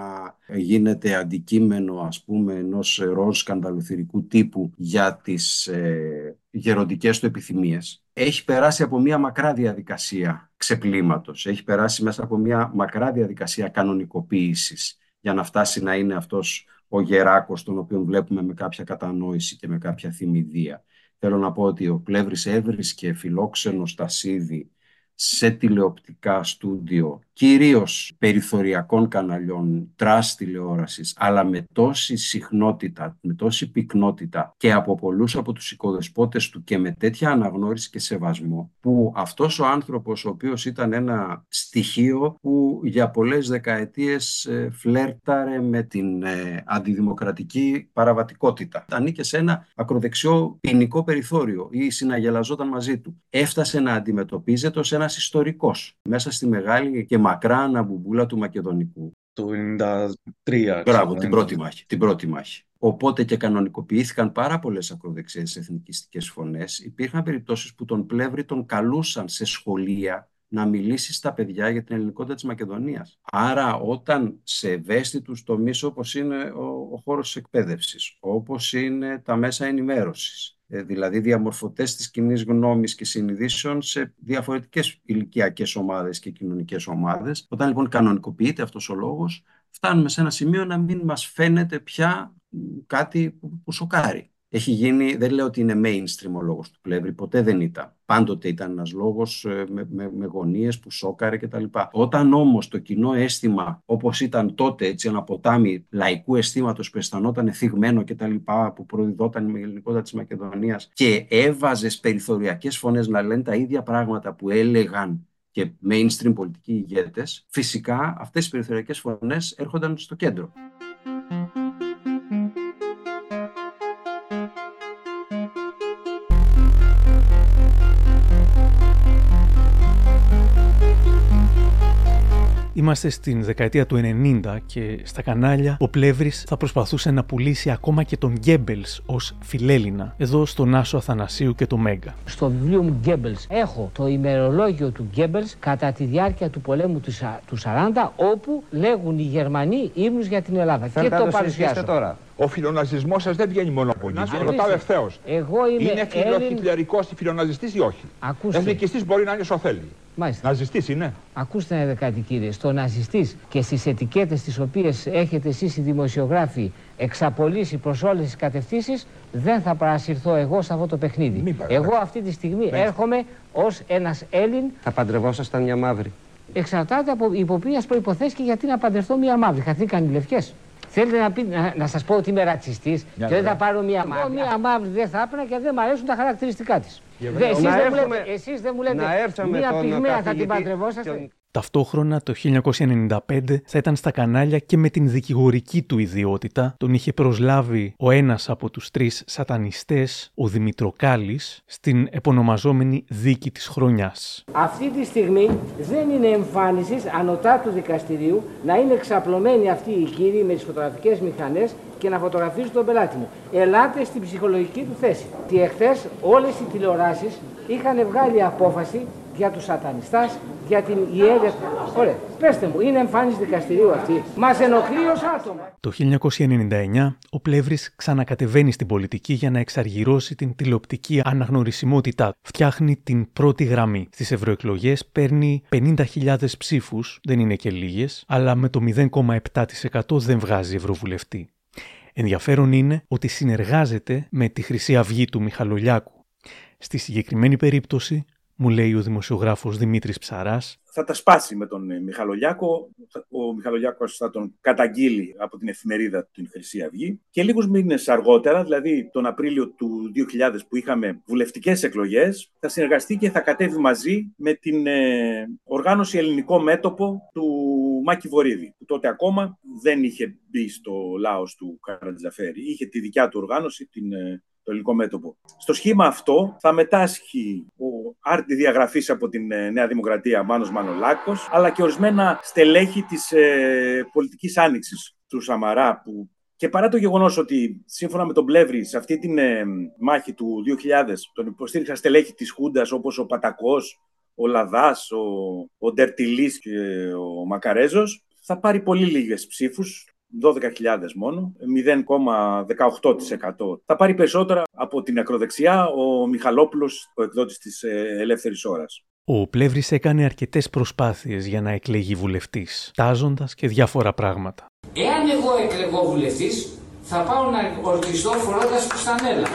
γίνεται αντικείμενο ας πούμε ενός ροζ σκανδαλοθυρικού τύπου για τις ε, γεροντικές του επιθυμίες έχει περάσει από μια μακρά διαδικασία ξεπλήματος, έχει περάσει μέσα από μια μακρά διαδικασία κανονικοποίησης για να φτάσει να είναι αυτός ο γεράκος τον οποίο βλέπουμε με κάποια κατανόηση και με κάποια θυμηδία. Θέλω να πω ότι ο Πλεύρης έβρισκε φιλόξενο στασίδι σε τηλεοπτικά στούντιο, κυρίως περιθωριακών καναλιών, trash τηλεόρασης, αλλά με τόση συχνότητα, με τόση πυκνότητα και από πολλούς από τους οικοδεσπότες του και με τέτοια αναγνώριση και σεβασμό, που αυτός ο άνθρωπος, ο οποίος ήταν ένα στοιχείο που για πολλές δεκαετίες ε, φλέρταρε με την ε, αντιδημοκρατική παραβατικότητα. Ανήκε σε ένα ακροδεξιό ποινικό περιθώριο ή συναγελαζόταν μαζί του. Έφτασε να αντιμετωπίζεται ως ένας ιστορικός μέσα στη μεγάλη και μακρά αναμπουμπούλα του Μακεδονικού. Το 93. Μπράβο, ξέρω, την πρώτη μάχη. Την πρώτη μάχη. Οπότε και κανονικοποιήθηκαν πάρα πολλές ακροδεξιέ εθνικιστικές φωνές. Υπήρχαν περιπτώσεις που τον πλεύρη τον καλούσαν σε σχολεία να μιλήσει στα παιδιά για την ελληνικότητα της Μακεδονίας. Άρα όταν σε ευαίσθητους τομείς όπως είναι ο, ο χώρος της εκπαίδευσης, όπως είναι τα μέσα ενημέρωσης, ε, δηλαδή διαμορφωτές της κοινής γνώμης και συνειδήσεων σε διαφορετικές ηλικιακές ομάδες και κοινωνικές ομάδες. Όταν λοιπόν κανονικοποιείται αυτός ο λόγος, φτάνουμε σε ένα σημείο να μην μας φαίνεται πια μ, κάτι που, που σοκάρει. Έχει γίνει, δεν λέω ότι είναι mainstream ο λόγος του Πλεύρη, ποτέ δεν ήταν. Πάντοτε ήταν ένας λόγος ε, με, με, με γωνίες που σόκαρε κτλ. Όταν όμως το κοινό αίσθημα, όπως ήταν τότε έτσι ένα ποτάμι λαϊκού αισθήματος που αισθανόταν θυγμένο κτλ. που προδιδόταν η ελληνικότητα της Μακεδονίας και έβαζες περιθωριακές φωνές να λένε τα ίδια πράγματα που έλεγαν και mainstream πολιτικοί ηγέτες, φυσικά αυτές οι περιθωριακές φωνές έρχονταν στο κέντρο. Είμαστε στην δεκαετία του 90 και στα κανάλια ο Πλεύρης θα προσπαθούσε να πουλήσει ακόμα και τον Γκέμπελς ως φιλέλληνα, εδώ στον Άσο Αθανασίου και το Μέγκα. Στο βιβλίο μου Γκέμπελς έχω το ημερολόγιο του Γκέμπελς κατά τη διάρκεια του πολέμου του 40, όπου λέγουν οι Γερμανοί ύμνους για την Ελλάδα. και το παρουσιάζω. τώρα. Ο φιλοναζισμός σας δεν βγαίνει μόνο από εκεί. Ρωτάω ευθέως. Εγώ είμαι Είναι φιλοχιτλερικό ή φιλοναζιστής ή όχι; Ακούστε. Εθνικιστής μπορεί να είναι όσο θέλει. Μάλιστα. Ναζιστής είναι. Ακούστε ένα δεκάτη κύριε. Στο ναζιστής και στις ετικέτες τις οποίες έχετε εσείς οι δημοσιογράφοι εξαπολύσει προς όλες τις κατευθύνσεις, δεν θα παρασυρθώ εγώ σε αυτό το παιχνίδι. Εγώ αυτή τη στιγμή έρχομαι ως ένας Έλλην. Θα παντρευόσασταν μια μαύρη. Εξαρτάται από υπό ποιε προποθέσει και γιατί να παντρευτώ μια μαύρη. Χαθήκαν οι λευκές. Θέλετε να, πει, να, να σας πω ότι είμαι ρατσιστής και δεν θα πάρω μια μαύρη. Μια μαύρη δεν θα έπαιρνα και δεν μου αρέσουν τα χαρακτηριστικά της. Εσείς δεν, μου λέτε, εσείς δεν μου λέτε μια πυγμαία θα την παντρευόσαστε. Ταυτόχρονα το 1995 θα ήταν στα κανάλια και με την δικηγορική του ιδιότητα. Τον είχε προσλάβει ο ένας από τους τρεις σατανιστές, ο Δημητροκάλης, στην επωνομαζόμενη δίκη της χρονιάς. Αυτή τη στιγμή δεν είναι εμφάνισης ανωτά του δικαστηρίου να είναι εξαπλωμένοι αυτοί οι κύριοι με τις φωτογραφικές μηχανές και να φωτογραφίζουν τον πελάτη μου. Ελάτε στην ψυχολογική του θέση. Τι εχθές όλες οι τηλεοράσεις είχαν βγάλει απόφαση για τους σατανιστάς, για την ιέρια. Ωραία, πέστε μου, είναι εμφάνιση δικαστηρίου αυτή. Μας ενοχλεί ως άτομα. Το 1999 ο Πλεύρης ξανακατεβαίνει στην πολιτική για να εξαργυρώσει την τηλεοπτική αναγνωρισιμότητά του. Φτιάχνει την πρώτη γραμμή. Στις ευρωεκλογές παίρνει 50.000 ψήφους, δεν είναι και λίγες, αλλά με το 0,7% δεν βγάζει ευρωβουλευτή. Ενδιαφέρον είναι ότι συνεργάζεται με τη Χρυσή Αυγή του Μιχαλολιάκου. Στη συγκεκριμένη περίπτωση, μου λέει ο δημοσιογράφος Δημήτρης Ψαράς. Θα τα σπάσει με τον ε, Μιχαλολιάκο. Ο Μιχαλολιάκος θα τον καταγγείλει από την εφημερίδα του Χρυσή Αυγή. Και λίγους μήνες αργότερα, δηλαδή τον Απρίλιο του 2000 που είχαμε βουλευτικές εκλογές, θα συνεργαστεί και θα κατέβει μαζί με την ε, οργάνωση Ελληνικό Μέτωπο του Μάκη Βορύδη, που τότε ακόμα δεν είχε μπει στο λαός του Καρατζαφέρη. Είχε τη δικιά του οργάνωση, την ε, το ελληνικό μέτωπο. Στο σχήμα αυτό θα μετάσχει ο άρτη διαγραφής από την ε, Νέα Δημοκρατία Μάνος Μανολάκος, αλλά και ορισμένα στελέχη της ε, πολιτικής άνοιξης του Σαμαρά, που και παρά το γεγονός ότι σύμφωνα με τον Πλεύρη σε αυτή τη ε, μάχη του 2000 τον υποστήριξαν στελέχη της Χούντας όπως ο Πατακός, ο Λαδάς, ο, ο Ντερτιλής και ο Μακαρέζος, θα πάρει πολύ λίγες ψήφους, 12.000 μόνο, 0,18%. Θα πάρει περισσότερα από την ακροδεξιά ο Μιχαλόπουλος, ο εκδότης της ε, Ελεύθερης Ώρας. Ο Πλεύρης έκανε αρκετές προσπάθειες για να εκλεγεί βουλευτής, τάζοντας και διάφορα πράγματα. Εάν εγώ εκλεγώ βουλευτής, θα πάω να ορκιστώ φορώντας κουστανέλα.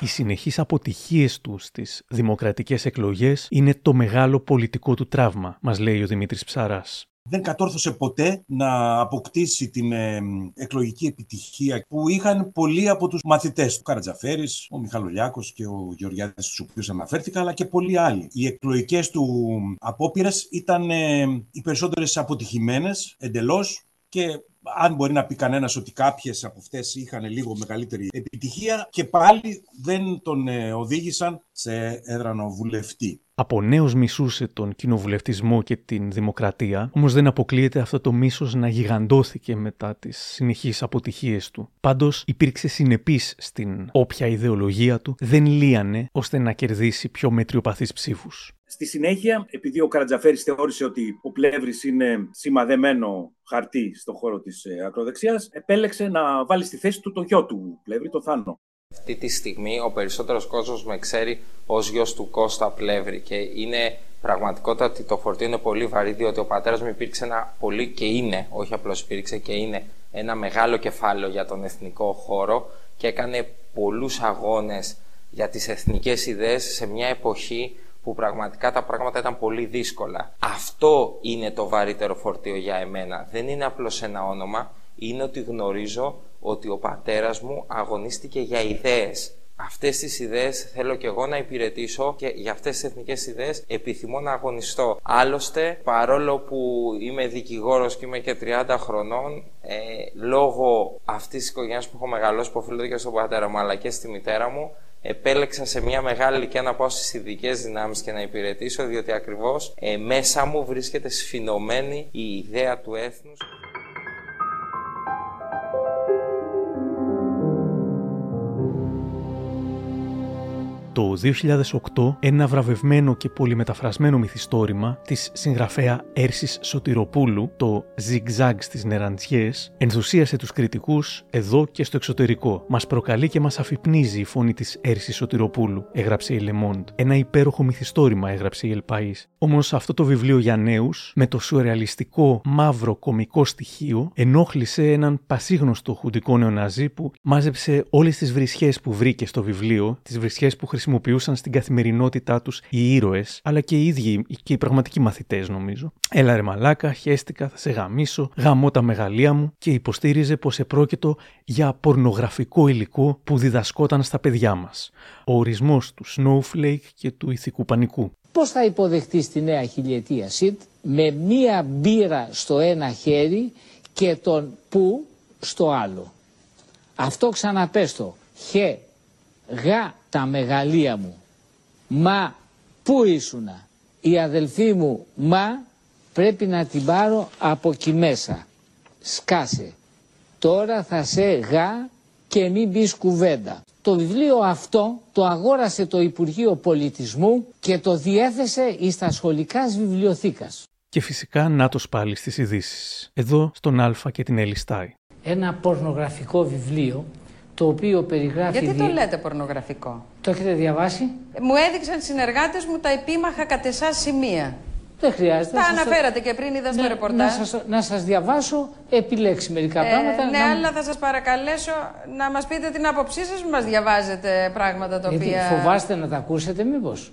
Οι συνεχείς αποτυχίες του στις δημοκρατικές εκλογές είναι το μεγάλο πολιτικό του τραύμα, μας λέει ο Δημήτρης Ψαράς δεν κατόρθωσε ποτέ να αποκτήσει την ε, εκλογική επιτυχία που είχαν πολλοί από τους μαθητές του. Καρατζαφέρης, ο Μιχαλολιάκος και ο Γεωργιάδης, στους οποίους αναφέρθηκα, αλλά και πολλοί άλλοι. Οι εκλογικές του απόπειρες ήταν ε, οι περισσότερες αποτυχημένες εντελώς και αν μπορεί να πει κανένας ότι κάποιες από αυτές είχαν λίγο μεγαλύτερη επιτυχία και πάλι δεν τον ε, οδήγησαν σε έδρανο βουλευτή. Από νέος μισούσε τον κοινοβουλευτισμό και την δημοκρατία, όμως δεν αποκλείεται αυτό το μίσος να γιγαντώθηκε μετά τις συνεχείς αποτυχίες του. Πάντως υπήρξε συνεπής στην όποια ιδεολογία του, δεν λύανε ώστε να κερδίσει πιο μετριοπαθείς ψήφους. Στη συνέχεια, επειδή ο Καρατζαφέρης θεώρησε ότι ο Πλεύρης είναι σημαδεμένο χαρτί στον χώρο της ε, ακροδεξιάς, επέλεξε να βάλει στη θέση του το γιο του Πλεύρη, το Θάνο. Αυτή τη στιγμή ο περισσότερος κόσμος με ξέρει ως γιος του Κώστα Πλεύρη και είναι πραγματικότητα ότι το φορτίο είναι πολύ βαρύ διότι ο πατέρας μου υπήρξε ένα πολύ και είναι, όχι απλώς υπήρξε και είναι ένα μεγάλο κεφάλαιο για τον εθνικό χώρο και έκανε πολλούς αγώνες για τις εθνικές ιδέες σε μια εποχή που πραγματικά τα πράγματα ήταν πολύ δύσκολα. Αυτό είναι το βαρύτερο φορτίο για εμένα. Δεν είναι απλώς ένα όνομα, είναι ότι γνωρίζω ότι ο πατέρας μου αγωνίστηκε για ιδέες. Αυτές τις ιδέες θέλω και εγώ να υπηρετήσω και για αυτές τις εθνικές ιδέες επιθυμώ να αγωνιστώ. Άλλωστε, παρόλο που είμαι δικηγόρος και είμαι και 30 χρονών, ε, λόγω αυτής της οικογένειας που έχω μεγαλώσει, που οφείλεται και στον πατέρα μου αλλά και στη μητέρα μου, επέλεξα σε μια μεγάλη ηλικία να πάω στι ειδικές δυνάμεις και να υπηρετήσω, διότι ακριβώς ε, μέσα μου βρίσκεται σφινωμένη η ιδέα του έθνους. Το 2008 ένα βραβευμένο και πολυμεταφρασμένο μυθιστόρημα της συγγραφέα Έρσης Σωτηροπούλου, το Zigzag στις Νεραντζιές, ενθουσίασε τους κριτικούς εδώ και στο εξωτερικό. Μας προκαλεί και μας αφυπνίζει η φωνή της Έρσης Σωτηροπούλου, έγραψε η Le Monde. Ένα υπέροχο μυθιστόρημα, έγραψε η El País. Όμως αυτό το βιβλίο για νέους, με το σουρεαλιστικό μαύρο κομικό στοιχείο, ενόχλησε έναν πασίγνωστο χουντικό νεοναζί που μάζεψε όλες τις βρισιές που βρήκε στο βιβλίο, τις βρισιές που χρησιμοποιούσαν στην καθημερινότητά τους οι ήρωες, αλλά και οι ίδιοι και οι πραγματικοί μαθητές, νομίζω. Έλα ρε μαλάκα, χέστηκα, θα σε γαμίσω, γαμώ τα μεγαλεία μου και υποστήριζε πως επρόκειτο για πορνογραφικό υλικό που διδασκόταν στα παιδιά μας. Ο ορισμός του snowflake και του ηθικού πανικού. Πώς θα υποδεχτείς τη νέα χιλιετία, Σιτ, με μία μπύρα στο ένα χέρι και τον που στο άλλο. Αυτό ξαναπέστο. Χε, γα τα μεγαλεία μου. Μα πού ήσουνα; Η αδελφή μου μα πρέπει να την πάρω από εκεί μέσα. Σκάσε. Τώρα θα σε γα και μην μπεις κουβέντα. Το βιβλίο αυτό το αγόρασε το Υπουργείο Πολιτισμού και το διέθεσε εις τα σχολικά βιβλιοθήκας. Και φυσικά νάτος πάλι στις ειδήσεις. Εδώ στον Α και την Ελιστάη. Ένα πορνογραφικό βιβλίο το οποίο περιγράφει... Γιατί το λέτε πορνογραφικό; Το έχετε διαβάσει; Μου έδειξαν συνεργάτες μου τα επίμαχα κατεσά σημεία. Δεν χρειάζεται. Τα αναφέρατε και πριν, είδα στο ναι, ρεπορτάζ. Να σας, να σας διαβάσω, επιλέξει μερικά ε, πράγματα. Ναι, να... αλλά θα σας παρακαλέσω να μας πείτε την άποψή σας, μας διαβάζετε πράγματα τα οποία... φοβάστε να τα ακούσετε μήπως;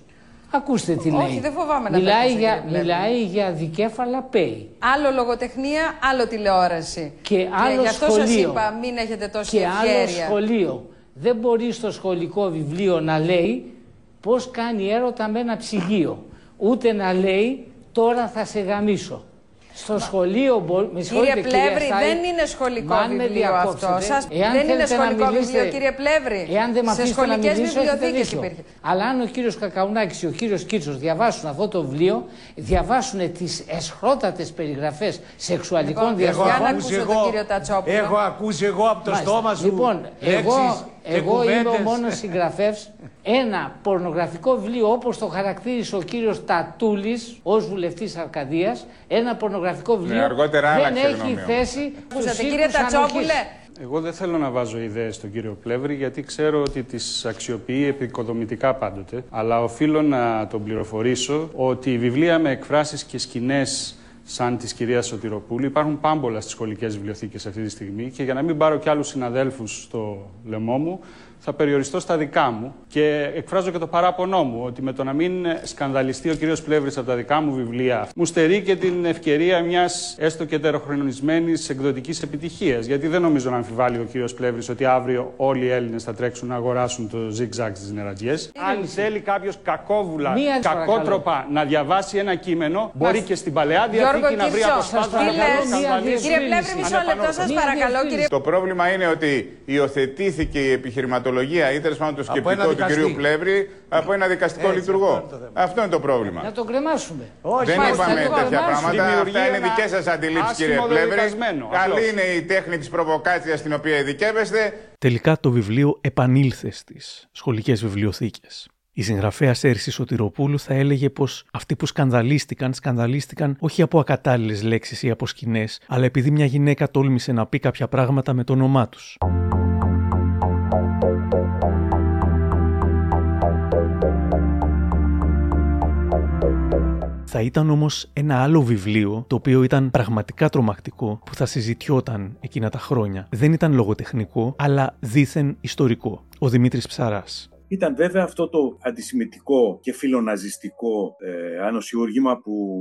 Ακούστε τι λέει. Όχι, δεν φοβάμαι να μιλάει για, Μιλάει για δικέφαλα pay. Άλλο λογοτεχνία, άλλο τηλεόραση. Και άλλο και σχολείο. Γι' αυτό σας είπα, μην έχετε τόση και ευχέρεια. άλλο σχολείο. Δεν μπορεί στο σχολικό βιβλίο να λέει πώς κάνει έρωτα με ένα ψυγείο. Ούτε να λέει τώρα θα σε γαμίσω. Στο σχολείο μπορεί. Κύριε Πλεύρη, δεν είναι σχολικό βιβλίο αυτό. Σας... δεν είναι σχολικό βιβλίο, κύριε Πλεύρη. Εάν δεν σε σχολικές βιβλιοθήκες υπήρχε. Αλλά αν ο κύριος Κακαουνάκης ή ο κύριος Κίτσο διαβάσουν αυτό το βιβλίο, διαβάσουν τις εσχρότατες περιγραφές σεξουαλικών λοιπόν, διαδρομών. Έχω ακούσει εγώ από το στόμα σου. Λοιπόν, εγώ, εγώ είμαι ο μόνος συγγραφέας ένα πορνογραφικό βιβλίο όπως το χαρακτήρισε ο κύριος Τατούλης ως βουλευτής Αρκαδίας, ένα πορνογραφικό βιβλίο ναι, δεν έχει θέση στους Κύριε Τατσόπουλε, εγώ δεν θέλω να βάζω ιδέες στον κύριο Πλεύρη γιατί ξέρω ότι τις αξιοποιεί επικοδομητικά πάντοτε. Αλλά οφείλω να τον πληροφορήσω ότι η βιβλία με εκφράσεις και σκηνές σαν της κυρίας Σωτηροπούλου υπάρχουν πάμπολα στις σχολικές βιβλιοθήκες αυτή τη στιγμή και για να μην πάρω κι άλλους συναδέλφους στο λαιμό μου, θα περιοριστώ στα δικά μου και εκφράζω και το παράπονό μου ότι με το να μην σκανδαλιστεί ο κύριος Πλεύρης από τα δικά μου βιβλία μου στερεί και την ευκαιρία μιας έστω και τεροχρονισμένη εκδοτικής επιτυχίας. Γιατί δεν νομίζω να αμφιβάλλει ο κύριος Πλεύρης ότι αύριο όλοι οι Έλληνες θα τρέξουν να αγοράσουν το zigzag στι νερατιές. Αν θέλει κάποιος κακόβουλα, Μία κακότροπα να διαβάσει ένα κείμενο, μπορεί και στην παλαιά διαθήκη να βρει αποσπάσματα Κύριε Πλεύρη, μισό λεπτό σας παρακαλώ. Το πρόβλημα είναι ότι υιοθετήθηκε η επιχειρηματολογία ή τέλος πάντων το σκεπτικό του κυρίου Πλεύρη από ένα δικαστικό Έτσι, λειτουργό. Αυτό είναι, το πρόβλημα. Να τον κρεμάσουμε. Όχι, Δεν είπαμε τέτοια πράγματα. Αυτά είναι δικές σας αντιλήψεις, κύριε Πλεύρη. Καλή είναι η τέχνη της προβοκάτσιας στην οποία ειδικεύεστε. Τελικά το βιβλίο επανήλθε στις σχολικές βιβλιοθήκες. Η συγγραφέα Έρση Σωτηροπούλου θα έλεγε πως αυτοί που σκανδαλίστηκαν, σκανδαλίστηκαν όχι από ακατάλληλες λέξεις ή από σκηνές, αλλά επειδή μια γυναίκα τόλμησε να πει κάποια πράγματα με το όνομά τους. Θα ήταν όμως ένα άλλο βιβλίο, το οποίο ήταν πραγματικά τρομακτικό, που θα συζητιόταν εκείνα τα χρόνια. Δεν ήταν λογοτεχνικό, αλλά δήθεν ιστορικό. Ο Δημήτρης Ψαράς. Ήταν βέβαια αυτό το αντισημιτικό και φιλοναζιστικό ε, ανοσιούργημα που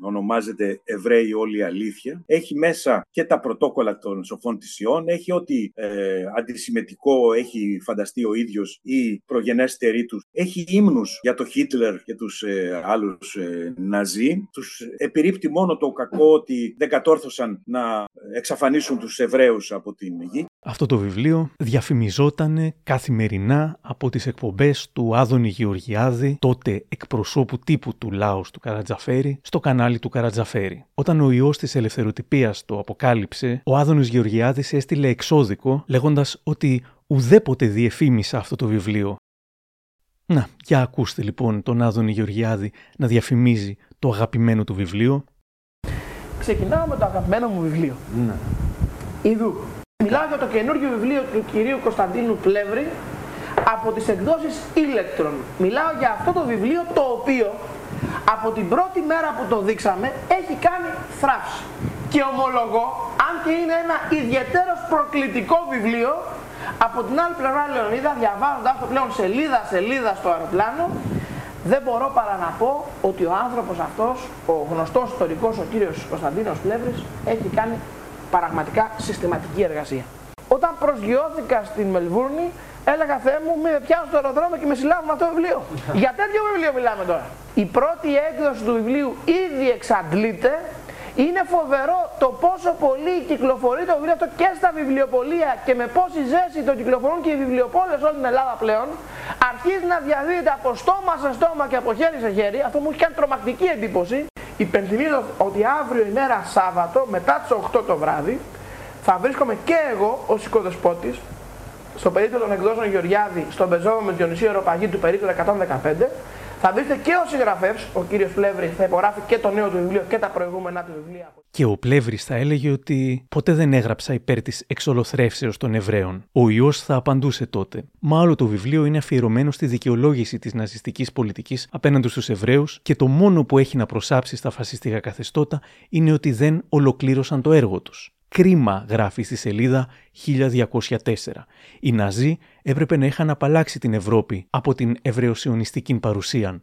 ονομάζεται Εβραίοι όλη η αλήθεια. Έχει μέσα και τα πρωτόκολλα των σοφών της Ιών, έχει ό,τι ε, αντισημιτικό έχει φανταστεί ο ίδιος ή προγενέστεροι τους. Έχει ύμνους για το Χίτλερ και τους ε, άλλους ε, Ναζί. Τους επιρρύπτει μόνο το κακό ότι δεν κατόρθωσαν να εξαφανίσουν τους Εβραίους από την γη. Αυτό το βιβλίο διαφημιζόταν καθημερινά από τις εκπομπές του Άδωνη Γεωργιάδη, τότε εκπροσώπου τύπου του Λάος του Καρατζαφέρη, στο κανάλι του Καρατζαφέρη. Όταν ο ιός της ελευθεροτυπίας το αποκάλυψε, ο Άδωνης Γεωργιάδης έστειλε εξώδικο λέγοντας ότι ουδέποτε διεφήμισα αυτό το βιβλίο. Να, για ακούστε λοιπόν τον Άδωνη Γεωργιάδη να διαφημίζει το αγαπημένο του βιβλίο. Ξεκινάω με το αγαπημένο μου βιβλίο. Ναι. Ιδού. Μιλάω για το καινούργιο βιβλίο του κυρίου Κωνσταντίνου Πλεύρη από τις εκδόσεις Electron. Μιλάω για αυτό το βιβλίο το οποίο από την πρώτη μέρα που το δείξαμε έχει κάνει θράψη. Και ομολογώ, αν και είναι ένα ιδιαίτερος προκλητικό βιβλίο, από την άλλη πλευρά Λεωνίδα, διαβάζοντας το πλέον σελίδα σελίδα στο αεροπλάνο, δεν μπορώ παρά να πω ότι ο άνθρωπος αυτός, ο γνωστός ιστορικός, ο κύριος Κωνσταντίνος Πλεύρης, έχει κάνει πραγματικά συστηματική εργασία. Όταν προσγειώθηκα στην Μελβούρνη, έλεγα Θεέ μου, με πιάνουν στο αεροδρόμιο και με συλλάβουν αυτό το βιβλίο. Για τέτοιο βιβλίο μιλάμε τώρα. Η πρώτη έκδοση του βιβλίου ήδη εξαντλείται. Είναι φοβερό το πόσο πολύ κυκλοφορεί το βιβλίο αυτό και στα βιβλιοπολία και με πόση ζέση το κυκλοφορούν και οι βιβλιοπόλες όλη την Ελλάδα πλέον. Αρχίζει να διαδίδεται από στόμα σε στόμα και από χέρι σε χέρι. Αυτό μου έχει κάνει τρομακτική εντύπωση. Υπενθυμίζω ότι αύριο ημέρα Σάββατο μετά τις 8 το βράδυ θα βρίσκομαι και εγώ ως οικοδεσπότης στο περίπτωμα των εκδόσεων Γεωργιάδη στον πεζόμο με Διονυσίου Ευρωπαγή του περίπτωμα 115 θα δείτε και ο συγγραφέας, ο κύριος Πλεύρη, θα υπογράφει και το νέο του βιβλίο και τα προηγούμενα του βιβλία. Και ο Πλεύρης θα έλεγε ότι ποτέ δεν έγραψα υπέρ της εξολοθρεύσεως των Εβραίων. Ο ιό θα απαντούσε τότε. Μα άλλο το βιβλίο είναι αφιερωμένο στη δικαιολόγηση της ναζιστικής πολιτικής απέναντι στους Εβραίους και το μόνο που έχει να προσάψει στα φασιστικά καθεστώτα είναι ότι δεν ολοκλήρωσαν το έργο τους. Κρίμα, γράφει στη σελίδα 1204. Οι Ναζί έπρεπε να είχαν απαλλάξει την Ευρώπη από την ευρεοσιονιστική παρουσία.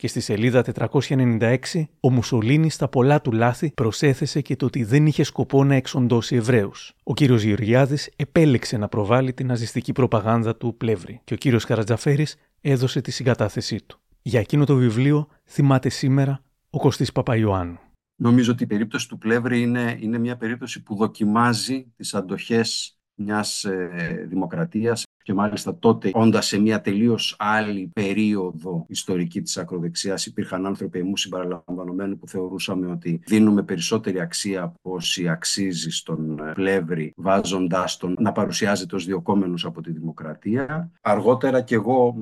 Και στη σελίδα 496, ο Μουσολίνης στα πολλά του λάθη προσέθεσε και το ότι δεν είχε σκοπό να εξοντώσει Εβραίους. Ο κύριος Γεωργιάδης επέλεξε να προβάλλει την ναζιστική προπαγάνδα του πλεύρη και ο κύριος Καρατζαφέρης έδωσε τη συγκατάθεσή του. Για εκείνο το βιβλίο θυμάται σήμερα ο Κωστής Παπαϊωάννου. Νομίζω ότι η περίπτωση του Πλεύρη είναι, είναι μια περίπτωση που δοκιμάζει τις αντοχές μιας ε, δημοκρατίας και μάλιστα τότε όντας σε μια τελείως άλλη περίοδο ιστορική της ακροδεξιάς υπήρχαν άνθρωποι εμού συμπαραλαμβανομένου που θεωρούσαμε ότι δίνουμε περισσότερη αξία από όσοι αξίζει στον ε, Πλεύρη βάζοντάς τον να παρουσιάζεται ως διοκόμενος από τη δημοκρατία. Αργότερα και εγώ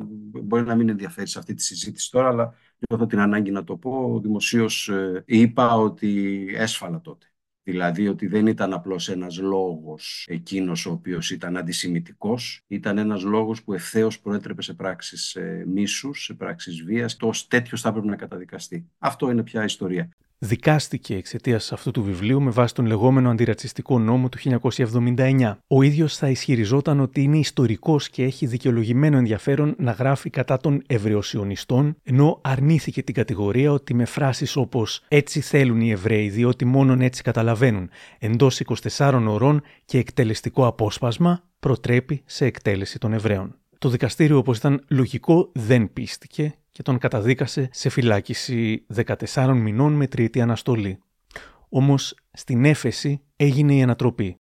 μπορεί να μην ενδιαφέρει σε αυτή τη συζήτηση τώρα αλλά Έχω την ανάγκη να το πω, δημοσίως ε, είπα ότι έσφαλα τότε. Δηλαδή ότι δεν ήταν απλώς ένας λόγος εκείνος ο οποίος ήταν αντισημιτικός, ήταν ένας λόγος που ευθέως προέτρεπε σε πράξεις ε, μίσους, σε πράξεις βίας, το τέτοιος θα έπρεπε να καταδικαστεί. Αυτό είναι πια ιστορία δικάστηκε εξαιτίας αυτού του βιβλίου με βάση τον λεγόμενο αντιρατσιστικό νόμο του 1979. Ο ίδιος θα ισχυριζόταν ότι είναι ιστορικός και έχει δικαιολογημένο ενδιαφέρον να γράφει κατά των Εβραιοσιωνιστών, ενώ αρνήθηκε την κατηγορία ότι με φράσεις όπως Έτσι θέλουν οι Εβραίοι, διότι μόνον έτσι καταλαβαίνουν, εντός 24 ωρών και εκτελεστικό απόσπασμα, προτρέπει σε εκτέλεση των Εβραίων. Το δικαστήριο, όπως ήταν λογικό, δεν πίστηκε και τον καταδίκασε σε φυλάκιση 14 μηνών με τρίτη αναστολή. Όμως στην έφεση έγινε η ανατροπή.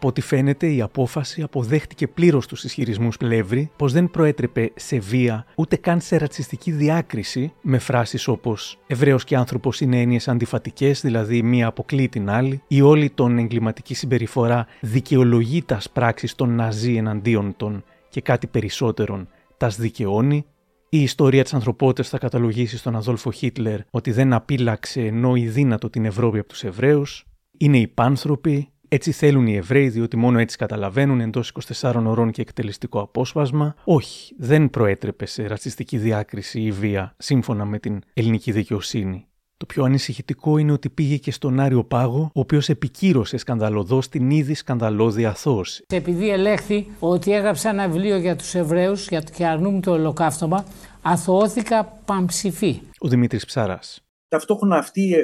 Από ό,τι φαίνεται, η απόφαση αποδέχτηκε πλήρως τους ισχυρισμούς Πλεύρη πως δεν προέτρεπε σε βία ούτε καν σε ρατσιστική διάκριση με φράσεις όπως Εβραίος και άνθρωπος είναι έννοιες αντιφατικές, δηλαδή μία αποκλεί την άλλη, ή όλη τον εγκληματική συμπεριφορά δικαιολογεί τας πράξει των Ναζί εναντίον των και κάτι περισσότερον τας δικαιώνει, η ιστορία της ανθρωπότητας θα καταλογίσει στον Αδόλφο Χίτλερ ότι δεν απείλαξε ενώ η δύνατο την Ευρώπη από τους Εβραίους, είναι υπάνθρωποι, έτσι θέλουν οι Εβραίοι, διότι μόνο έτσι καταλαβαίνουν εντός 24 ωρών και εκτελεστικό απόσπασμα. Όχι, δεν προέτρεπε σε ρατσιστική διάκριση ή βία σύμφωνα με την ελληνική δικαιοσύνη. Το πιο ανησυχητικό είναι ότι πήγε και στον Άριο Πάγο, ο οποίος επικύρωσε σκανδαλωδώς την ήδη σκανδαλώδη αθώωση. Επειδή ελέγχθη ότι έγραψα ένα βιβλίο για τους Εβραίους και αρνούμε το ολοκαύτωμα, αθωώθηκα παμψηφί. Ο Δημήτρης Ψαράς. Ταυτόχρονα αυτή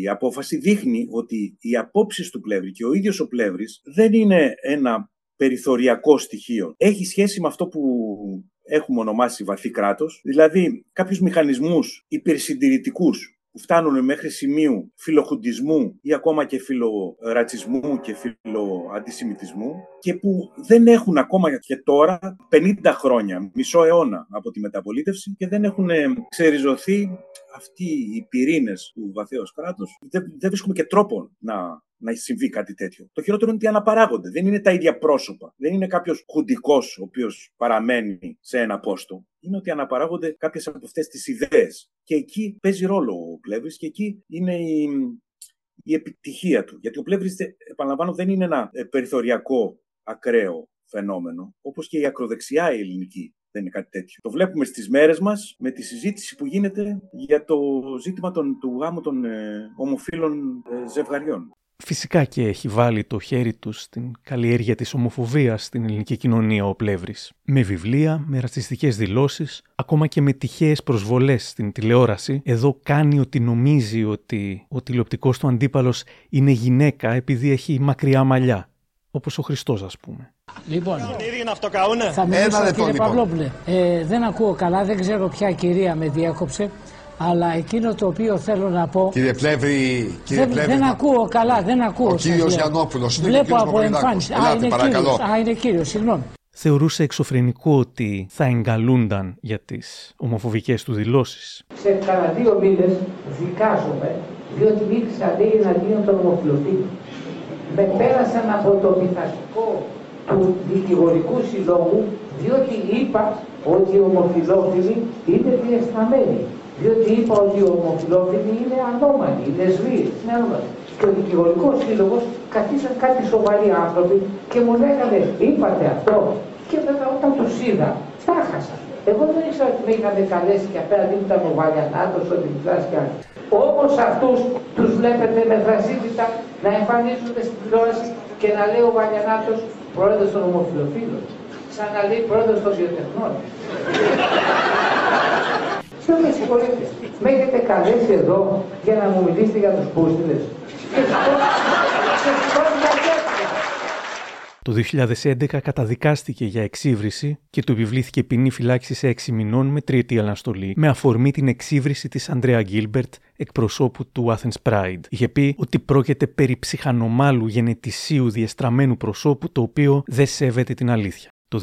η απόφαση δείχνει ότι οι απόψεις του Πλεύρη και ο ίδιος ο Πλεύρης δεν είναι ένα περιθωριακό στοιχείο. Έχει σχέση με αυτό που έχουμε ονομάσει βαθύ κράτος, δηλαδή κάποιους μηχανισμούς υπερσυντηρητικούς που φτάνουν μέχρι σημείου φιλοχουντισμού ή ακόμα και φιλορατσισμού και φιλοαντισημιτισμού και που δεν έχουν ακόμα και τώρα 50 χρόνια, μισό αιώνα από τη μεταπολίτευση και δεν έχουν ξεριζωθεί αυτοί οι πυρήνες του βαθέως κράτους. Δεν, δεν βρίσκουμε και τρόπο να να συμβεί κάτι τέτοιο. Το χειρότερο είναι ότι αναπαράγονται. Δεν είναι τα ίδια πρόσωπα. Δεν είναι κάποιος χουντικός ο οποίος παραμένει σε ένα πόστο. Είναι ότι αναπαράγονται κάποιες από αυτές τις ιδέες. Και εκεί παίζει ρόλο ο Πλεύρης και εκεί είναι η, η επιτυχία του. Γιατί ο Πλεύρης, επαναλαμβάνω, δεν είναι ένα ε, περιθωριακό ακραίο φαινόμενο, όπως και η ακροδεξιά η ελληνική δεν είναι κάτι τέτοιο. Το βλέπουμε στις μέρες μας με τη συζήτηση που γίνεται για το ζήτημα των, του γάμου των ε, ομοφύλων ε, ζευγαριών. Φυσικά και έχει βάλει το χέρι του στην καλλιέργεια της ομοφοβίας στην ελληνική κοινωνία ο Πλεύρης. Με βιβλία, με ρατσιστικές δηλώσεις, ακόμα και με τυχαίες προσβολές στην τηλεόραση, εδώ κάνει ότι νομίζει ότι ο τηλεοπτικός του αντίπαλος είναι γυναίκα επειδή έχει μακριά μαλλιά. Όπως ο Χριστός ας πούμε. Λοιπόν, θα μιλήσω κύριε λοιπόν. Παυλόπουλε. Ε, δεν ακούω καλά, δεν ξέρω ποια κυρία με διέκοψε. Αλλά εκείνο το οποίο θέλω να πω. Κύριε Πλεύρη, κύριε δεν, Πλεύρη, δεν ακούω καλά, δεν ακούω. Ο κύριος Γιαννόπουλος. Βλέπω από εμφάνιση. Α, είναι κύριος. Α, είναι κύριος, συγγνώμη. Θεωρούσε εξωφρενικό ότι θα εγκαλούνταν για τις ομοφοβικές του δηλώσεις. Σε κάνα δύο μήνες δικάζομαι, διότι μίλησα λέει εναντίον των ομοφυλοφίλων. Με πέρασαν από το πειθαρχικό του δικηγορικού συλλόγου, διότι είπα ότι οι ομοφυλόφιλοι είναι διασταμένοι διότι είπα ότι οι ομοφυλόφιλοι είναι ανώμαλοι, οι λεσβείες, είναι ανώμαλοι. Και ο δικηγορικός σύλλογος καθίσαν κάτι σοβαροί άνθρωποι και μου λέγανε, είπατε αυτό. Και βέβαια όταν τους είδα, τα χάσα. Εγώ δεν ήξερα ότι με είχαν καλέσει και απέναντι μου ήταν ο Βαλιανάτος, ο Δημητράς και άλλοι. Όπω αυτούς τους βλέπετε με δρασίτητα να εμφανίζονται στην τηλεόραση και να λέει ο Βαλιανάτος πρόεδρος των ομοφυλοφίλων. Σαν να λέει πρόεδρος των βιοτεχνών. Ποιο με συγχωρείτε. Με έχετε καλέσει εδώ για να μου μιλήσετε για τους πούστιδες. Το 2011 καταδικάστηκε για εξύβριση και του επιβλήθηκε ποινή φυλάκισης 6 μηνών με τριετή αναστολή, με αφορμή την εξύβριση της Ανδρέα Γκίλμπερτ, εκπροσώπου του Athens Pride. Είχε πει ότι πρόκειται περί ψυχανώμαλου γενετησίου διεστραμμένου προσώπου το οποίο δεν σέβεται την αλήθεια. Το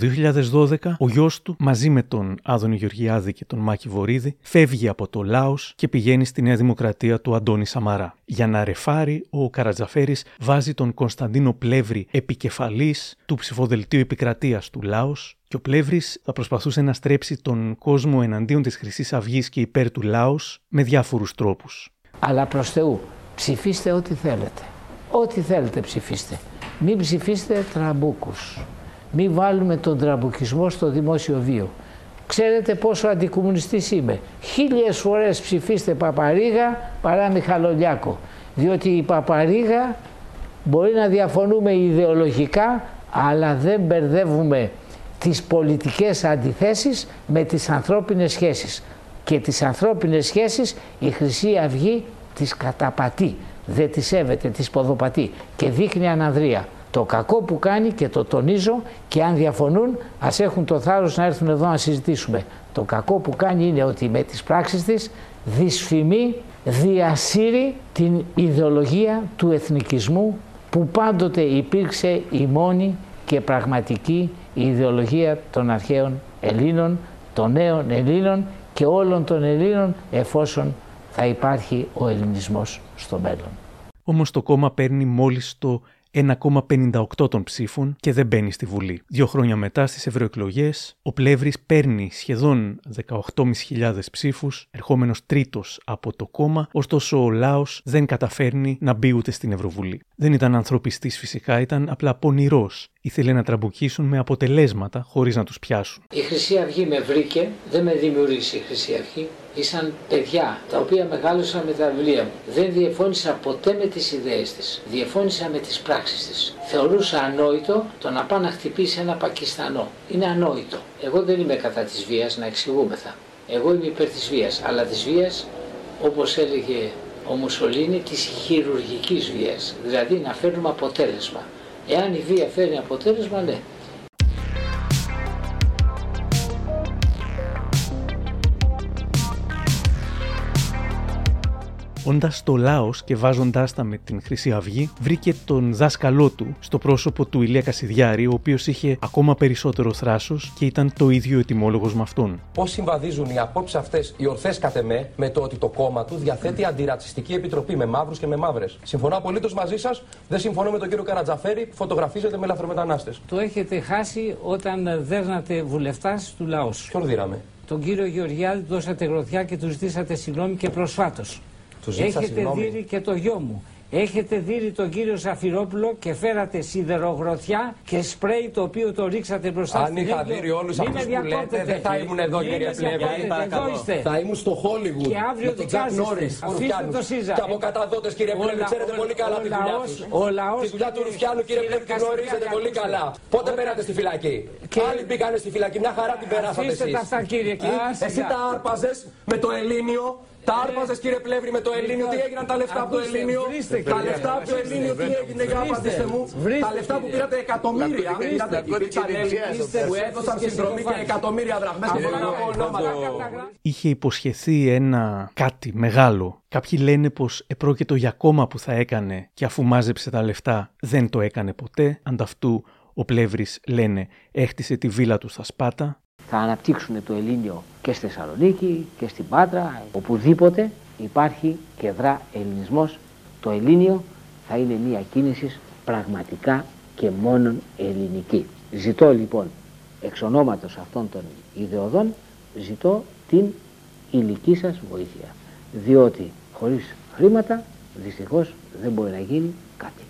2012 ο γιος του μαζί με τον Άδωνη Γεωργιάδη και τον Μάκη Βορίδη φεύγει από το Λάος και πηγαίνει στη Νέα Δημοκρατία του Αντώνη Σαμαρά. Για να ρεφάρει ο Καρατζαφέρης βάζει τον Κωνσταντίνο Πλεύρη επικεφαλής του ψηφοδελτίου επικρατείας του Λάος και ο Πλεύρης θα προσπαθούσε να στρέψει τον κόσμο εναντίον της χρυσής αυγής και υπέρ του Λάος με διάφορους τρόπους. Αλλά προς Θεού ψηφίστε ό,τι θέλετε. Ό,τι θέλετε ψηφίστε. Μην ψηφίστε τραμπούκους. Μην βάλουμε τον τραμπουκισμό στο δημόσιο βίο. Ξέρετε πόσο αντικομμουνιστής είμαι. Χίλιες φορές ψηφίστε Παπαρίγα παρά Μιχαλολιάκο. Διότι η Παπαρίγα μπορεί να διαφωνούμε ιδεολογικά αλλά δεν μπερδεύουμε τις πολιτικές αντιθέσεις με τις ανθρώπινες σχέσεις. Και τις ανθρώπινες σχέσεις η Χρυσή Αυγή τις καταπατεί, δεν τις σέβεται, τις ποδοπατεί και δείχνει αναδρία. Το κακό που κάνει και το τονίζω και αν διαφωνούν ας έχουν το θάρρος να έρθουν εδώ να συζητήσουμε. Το κακό που κάνει είναι ότι με τις πράξεις της δυσφημεί, διασύρει την ιδεολογία του εθνικισμού που πάντοτε υπήρξε η μόνη και πραγματική ιδεολογία των αρχαίων Ελλήνων, των νέων Ελλήνων και όλων των Ελλήνων εφόσον θα υπάρχει ο ελληνισμός στο μέλλον. Όμως το κόμμα παίρνει μόλις το 1,58 των ψήφων και δεν μπαίνει στη Βουλή. Δύο χρόνια μετά στις ευρωεκλογές, ο Πλεύρης παίρνει σχεδόν 18.500 ψήφους, ερχόμενος τρίτος από το κόμμα, ωστόσο ο λαός δεν καταφέρνει να μπει ούτε στην Ευρωβουλή. Δεν ήταν ανθρωπιστής φυσικά, ήταν απλά πονηρός ήθελε να τραμπουκίσουν με αποτελέσματα χωρίς να τους πιάσουν. Η Χρυσή Αυγή με βρήκε, δεν με δημιούργησε η Χρυσή Αυγή. Ήσαν παιδιά τα οποία μεγάλωσαν με τα βιβλία μου. Δεν διεφώνησα ποτέ με τις ιδέες της. Διεφώνησα με τις πράξεις της. Θεωρούσα ανόητο το να πάει να χτυπήσει ένα Πακιστανό. Είναι ανόητο. Εγώ δεν είμαι κατά της βίας, να εξηγούμεθα. Εγώ είμαι υπέρ της βίας, αλλά της βίας, όπως έλεγε ο Μουσολίνη, της χειρουργικής βίας. Δηλαδή να φέρνουμε αποτέλεσμα. Εάν η βία φέρνει αποτέλεσμα, ναι. Όντα στο Λάος και βάζοντάς τα με την Χρυσή Αυγή, βρήκε τον δάσκαλό του στο πρόσωπο του Ηλία Κασιδιάρη, ο οποίος είχε ακόμα περισσότερο θράσος και ήταν το ίδιο ετοιμόλογος με αυτόν. Πώς συμβαδίζουν οι απόψεις αυτές, οι ορθές κατ' εμέ, με το ότι το κόμμα του διαθέτει αντιρατσιστική επιτροπή με μαύρους και με μαύρες. Συμφωνώ απολύτως μαζί σας, δεν συμφωνώ με τον κύριο Καρατζαφέρη που φωτογραφίζεται με λαθρομετανάστες. Το έχετε χάσει όταν δέρνατε βουλευτάς του λαού. Ποιον δίραμε; Τον κύριο Γεωργιάδη δώσατε γροθιά και τους ζητήσατε συγγνώμη και προσφάτως. Έχετε δει και το γιο μου. Έχετε δει τον κύριο Ζαφυρόπουλο και φέρατε σιδερογροθιά και σπρέι το οποίο το ρίξατε μπροστά Αν είχα δει όλους αυτούς που λέτε, δεν θα ήμουν εδώ, κύριε Πλεύρη. Θα ήμουν στο Χόλιγουντ. Και αύριο τον Τζακ Νόρις. Αφήστε το ΣΥΖΑ. Και από καταδότες, κύριε Πλεύρη, ξέρετε πολύ καλά τη δουλειά τους. Τη δουλειά του Ρουφιάνου, κύριε Πλεύρη, την γνωρίζετε πολύ καλά. Πότε πέρατε στη φυλακή; Άλλοι μπήκανε στη φυλακή, μια χαρά την περάσατε εσείς. Εσύ τα άρπαζες με το Ελλήνιο τα άρπαζε κύριε Πλεύρη με το Ελλήνιο. Τι έγιναν τα λεφτά από το Ελλήνιο. Τα λεφτά από το Ελλήνιο τι έγινε για απαντήστε μου; Τα λεφτά που πήρατε εκατομμύρια. Που έδωσαν συνδρομή και εκατομμύρια δραχμές. Είχε υποσχεθεί ένα κάτι μεγάλο. Κάποιοι λένε πως επρόκειτο για κόμμα που θα έκανε και αφού μάζεψε τα λεφτά δεν το έκανε ποτέ. Ανταυτού ο Πλεύρης λένε έχτισε τη βίλα του στα Σπάτα θα αναπτύξουν το Ελλήνιο και στη Θεσσαλονίκη και στην Πάτρα. Οπουδήποτε υπάρχει και δρά ελληνισμός, το Ελλήνιο θα είναι μια κίνηση πραγματικά και μόνον ελληνική. Ζητώ λοιπόν εξ ονόματος αυτών των ιδεωδών, ζητώ την ηλική σας βοήθεια. Διότι χωρίς χρήματα δυστυχώς δεν μπορεί να γίνει κάτι.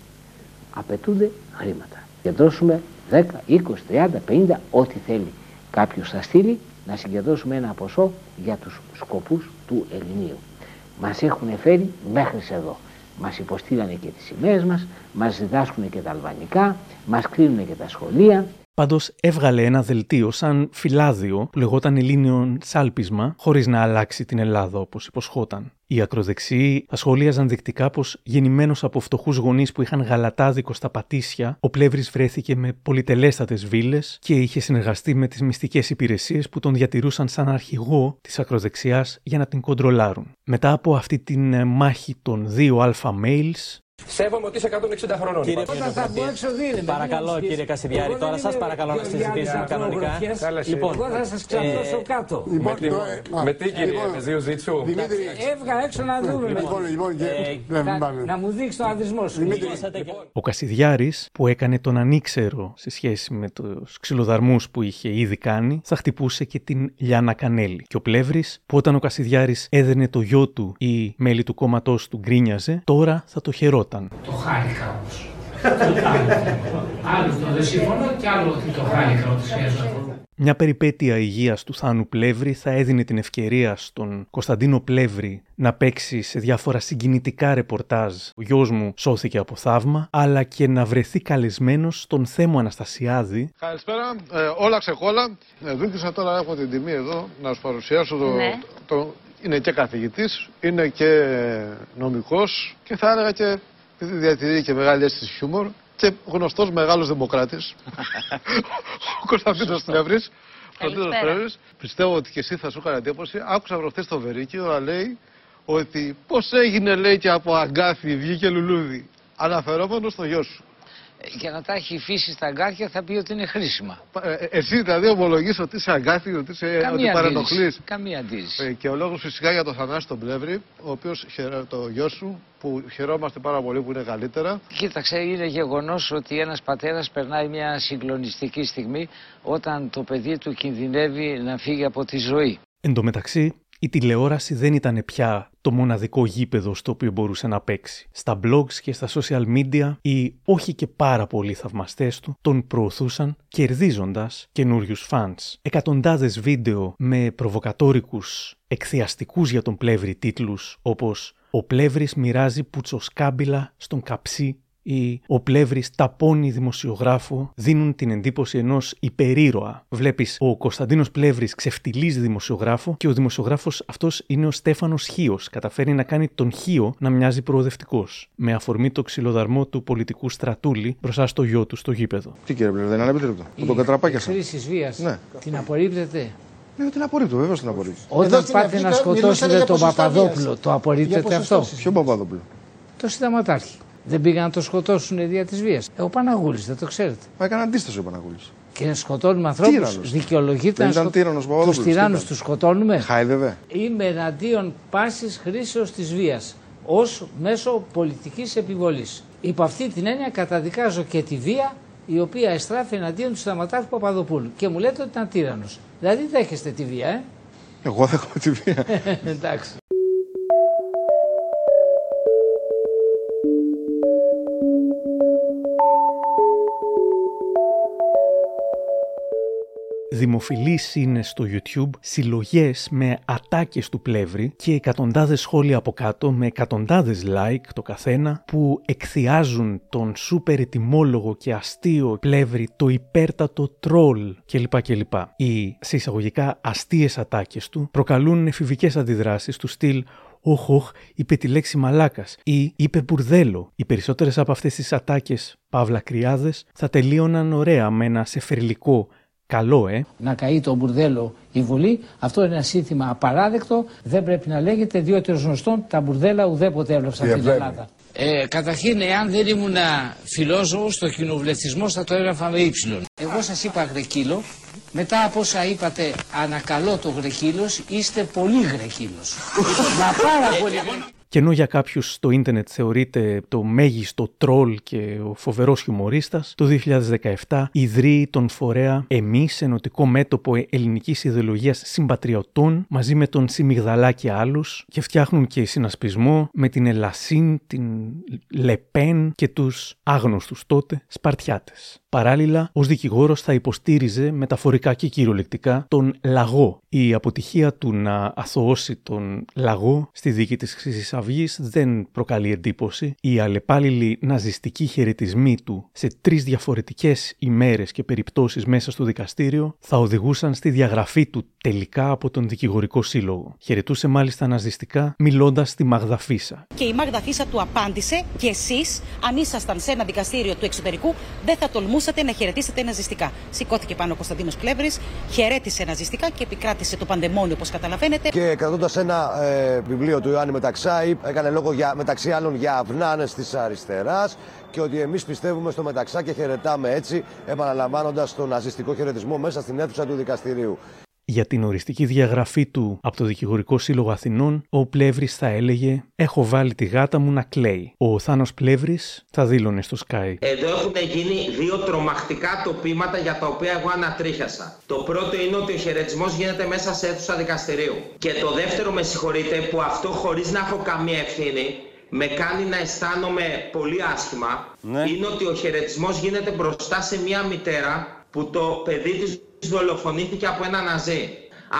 Απαιτούνται χρήματα. δώσουμε 10, 20, 30, 50, ό,τι θέλει κάποιος θα στείλει να συγκεντρώσουμε ένα ποσό για τους σκοπούς του Ελληνίου. Μας έχουν φέρει μέχρι εδώ. Μας υποστήλανε και τις σημαίες μας, μας διδάσκουν και τα αλβανικά, μας κλείνουν και τα σχολεία. Πάντως έβγαλε ένα δελτίο σαν φυλάδιο που λεγόταν Ελλήνιον Σάλπισμα, χωρίς να αλλάξει την Ελλάδα όπως υποσχόταν. Οι ακροδεξιοί θα σχολίαζαν δεικτικά πως γεννημένος από φτωχούς γονείς που είχαν γαλατάδικο στα πατήσια, ο Πλεύρης βρέθηκε με πολυτελέστατες βίλες και είχε συνεργαστεί με τις μυστικές υπηρεσίες που τον διατηρούσαν σαν αρχηγό της ακροδεξιάς για να την κοντρολάρουν. Μετά από αυτή την μάχη των δύο αλφα mails, Σέβομαι ότι είσαι 160 χρονών. Κύριε Όταν θα μπω έξω δίνει. Παρακαλώ κύριε Κασιδιάρη, τώρα σας παρακαλώ να συζητήσουμε κανονικά. Λοιπόν, εγώ θα σας ξαπλώσω ε, κάτω. Λοιπόν, με τι κύριε, λοιπόν, με δύο ζήτσου. Έβγα έξω να δούμε. Λοιπόν, ε, να μου δείξει το αδισμό σου. Ο Κασιδιάρης που έκανε τον ανήξερο σε σχέση με τους ξυλοδαρμούς που είχε ήδη κάνει, θα χτυπούσε και την Λιάνα Κανέλη. Και ο Πλεύρης που όταν ο Κασιδιάρης έδαινε το γιο του ή μέλη του κόμματός του γκρίνιαζε, τώρα θα το χαιρόταν το χάρηκα όμως. άλλο το δεν συμφωνώ και άλλο ότι το χάρηκα ότι Μια περιπέτεια υγείας του Θάνου Πλεύρη θα έδινε την ευκαιρία στον Κωνσταντίνο Πλεύρη να παίξει σε διάφορα συγκινητικά ρεπορτάζ. Ο γιος μου σώθηκε από θαύμα, αλλά και να βρεθεί καλεσμένος στον Θέμο Αναστασιάδη. Καλησπέρα. Ε, όλα ξεκόλα. Ε, τώρα έχω την τιμή εδώ να σου παρουσιάσω το, ναι. το, είναι και καθηγητής, είναι και νομικός και θα έλεγα και διατηρεί και μεγάλη αίσθηση χιούμορ και γνωστός μεγάλος δημοκράτης, ο Κωνσταντίνος Τρεύρης. Πιστεύω ότι και εσύ θα σου έκανε εντύπωση. Άκουσα προχθές το Βερίκιο να λέει ότι πώς έγινε λέει και από αγκάθι βγήκε λουλούδι. Αναφερόμενος στο γιο σου για να τα έχει φύσει στα αγκάθια θα πει ότι είναι χρήσιμα. Ε, ε εσύ δηλαδή ομολογείς ότι είσαι αγκάθι, ότι, είσαι, Καμία ότι παρενοχλείς. Καμία αντίρρηση. Ε, και ο λόγος φυσικά για τον Θανάση τον Πλεύρη, ο οποίος το γιο σου, που χαιρόμαστε πάρα πολύ που είναι καλύτερα. Κοίταξε, είναι γεγονός ότι ένας πατέρας περνάει μια συγκλονιστική στιγμή όταν το παιδί του κινδυνεύει να φύγει από τη ζωή. Εν τω μεταξύ, η τηλεόραση δεν ήταν πια το μοναδικό γήπεδο στο οποίο μπορούσε να παίξει. Στα blogs και στα social media οι όχι και πάρα πολλοί θαυμαστές του τον προωθούσαν κερδίζοντας καινούριους fans. Εκατοντάδες βίντεο με προβοκατόρικους εκθιαστικούς για τον Πλεύρη τίτλους όπως «Ο Πλεύρης μοιράζει πουτσοσκάμπιλα στον καψί ή ο Πλεύρης ταπώνει δημοσιογράφο δίνουν την εντύπωση ενός υπερήρωα. Βλέπεις ο Κωνσταντίνος Πλεύρης ξεφτιλίζει δημοσιογράφο και ο δημοσιογράφος αυτός είναι ο Στέφανος Χίος. Καταφέρει να κάνει τον Χίο να μοιάζει προοδευτικός. Με αφορμή το ξυλοδαρμό του πολιτικού στρατούλη μπροστά στο γιο του στο γήπεδο. Τι κύριε Πλεύρη, δεν είναι επιτρέπτο. Με τον κατραπάκια σας. Χρήση βίας ναι. την απορρίπτεται; Ναι, την απορρίπτω, βέβαια την απορρίπτω. Όταν πάτε να σκοτώσετε τον Παπαδόπουλο, το απορρίπτετε αυτό; Ποιο Παπαδόπουλο; Το συνταγματάρχη. Δεν πήγαν να το σκοτώσουν δια της βίας. Ε, ο Παναγούλης, δεν το ξέρετε. Μα έκανε αντίσταση ο Παναγούλης. Και σκοτώνουμε ανθρώπους. Δικαιολογείται να σκοτώνουμε. Τους τυράννους τους σκοτώνουμε; Χάιδευε. Είμαι εναντίον πάσης χρήσεως της βίας ως μέσο πολιτικής επιβολής. Υπό αυτή την έννοια καταδικάζω και τη βία η οποία εστράφει εναντίον του Σταματάρχου Παπαδοπούλου. Και μου λέτε ότι ήταν τύρανος. Δηλαδή δέχεστε τη βία, ε; Εγώ δέχομαι τη βία. Εντάξει. Δημοφιλείς είναι στο YouTube συλλογές με ατάκες του πλεύρη και εκατοντάδες σχόλια από κάτω με εκατοντάδες like το καθένα που εκθιάζουν τον σούπερ ετοιμόλογο και αστείο πλεύρη, το υπέρτατο τρόλ κλπ. κλπ. Οι σε εισαγωγικά αστείες ατάκες του προκαλούν εφηβικές αντιδράσεις του στυλ «Οχ, οχ, είπε τη λέξη μαλάκας» ή είπε μπουρδέλο. Οι περισσότερες από αυτές τις ατάκες, παύλα κρυάδες, θα τελείωναν ωραία με ένα σεφερλικό Καλό, ε. Να καεί το μπουρδέλο η Βουλή. Αυτό είναι ένα σύνθημα απαράδεκτο. Δεν πρέπει να λέγεται, διότι ως γνωστόν τα μπουρδέλα ουδέποτε έβλεψαν στην Ελλάδα. Ε, καταρχήν, εάν δεν ήμουν φιλόζωος, το κοινοβουλευτισμό θα το έγραφα με ύψιλον. Εγώ σας είπα γρεκύλο. Μετά από όσα είπατε ανακαλώ το γρεκύλο, είστε πολύ γρεκύλο. Μα πάρα πολύ. Και ενώ για κάποιους το ίντερνετ θεωρείται το μέγιστο τρόλ και ο φοβερός χιουμορίστας, το 2017 ιδρύει τον φορέα Εμείς, Ενωτικό Μέτωπο Ελληνικής Ιδεολογίας Συμπατριωτών, μαζί με τον Σιμιγδαλά και άλλου, και φτιάχνουν και συνασπισμό με την Ελασίν, την Λεπέν και τους άγνωστους τότε Σπαρτιάτες. Παράλληλα, ως δικηγόρος θα υποστήριζε μεταφορικά και κυριολεκτικά τον λαγό. Η αποτυχία του να αθωώσει τον λαγό στη δίκη της Χρυσής Αυγής δεν προκαλεί εντύπωση. Οι αλλεπάλληλοι ναζιστικοί χαιρετισμοί του σε τρεις διαφορετικές ημέρες και περιπτώσεις μέσα στο δικαστήριο θα οδηγούσαν στη διαγραφή του τελικά από τον δικηγορικό σύλλογο. Χαιρετούσε μάλιστα ναζιστικά μιλώντας στη Μαγδαφίσα. Και η Μαγδαφίσα του απάντησε και εσείς, αν ήσασταν σε ένα δικαστήριο του εξωτερικού, δεν θα τολμούσατε να χαιρετήσετε ναζιστικά. Σηκώθηκε πάνω ο Κωνσταντίνος Πλεύρη, χαιρέτησε ναζιστικά και επικράτησε το παντεμόνιο, όπως καταλαβαίνετε. Και κρατώντας ένα ε, βιβλίο του Ιωάννη Μεταξάη, έκανε λόγο για, μεταξύ άλλων για αυνάνε της αριστεράς και ότι εμείς πιστεύουμε στο Μεταξά και χαιρετάμε έτσι, επαναλαμβάνοντας τον ναζιστικό χαιρετισμό μέσα στην αίθουσα του δικαστηρίου. Για την οριστική διαγραφή του από το Δικηγορικό Σύλλογο Αθηνών, ο Πλεύρης θα έλεγε: Έχω βάλει τη γάτα μου να κλαίει. Ο Θάνος Πλεύρης θα δήλωνε στο Sky. Εδώ έχουν γίνει δύο τρομακτικά τοπήματα για τα οποία εγώ ανατρίχιασα. Το πρώτο είναι ότι ο χαιρετισμός γίνεται μέσα σε αίθουσα δικαστηρίου. Και το δεύτερο, με συγχωρείτε, που αυτό χωρίς να έχω καμία ευθύνη, με κάνει να αισθάνομαι πολύ άσχημα, ναι. είναι ότι ο χαιρετισμός γίνεται μπροστά σε μια μητέρα που το παιδί της δολοφονήθηκε από ένα ναζί.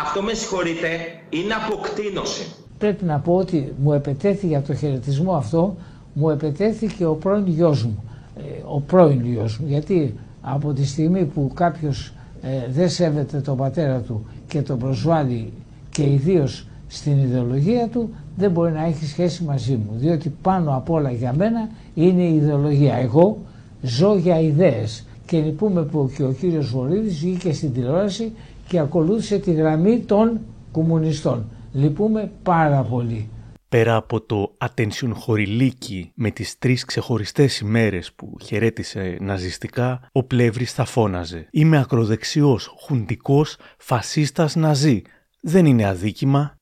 Αυτό με συγχωρείτε, είναι αποκτήνωση. Πρέπει να πω ότι μου επετέθηκε από το χαιρετισμό αυτό, μου επετέθηκε ο πρώην γιος μου. Ε, ο πρώην γιος μου, γιατί από τη στιγμή που κάποιος ε, δεν σέβεται τον πατέρα του και τον προσβάλλει και ιδίως στην ιδεολογία του, δεν μπορεί να έχει σχέση μαζί μου. Διότι πάνω απ' όλα για μένα είναι η ιδεολογία. Εγώ ζω για ιδέες και λυπούμε που και ο κύριος Βορύδης βγήκε στην τηλεόραση και ακολούθησε τη γραμμή των κομμουνιστών. Λυπούμε πάρα πολύ. Πέρα από το attention χορηλίκι με τις τρεις ξεχωριστές ημέρες που χαιρέτησε ναζιστικά, ο Πλεύρης θα φώναζε «Είμαι ακροδεξιός, χουντικός, φασίστας ναζί. Δεν είναι αδίκημα,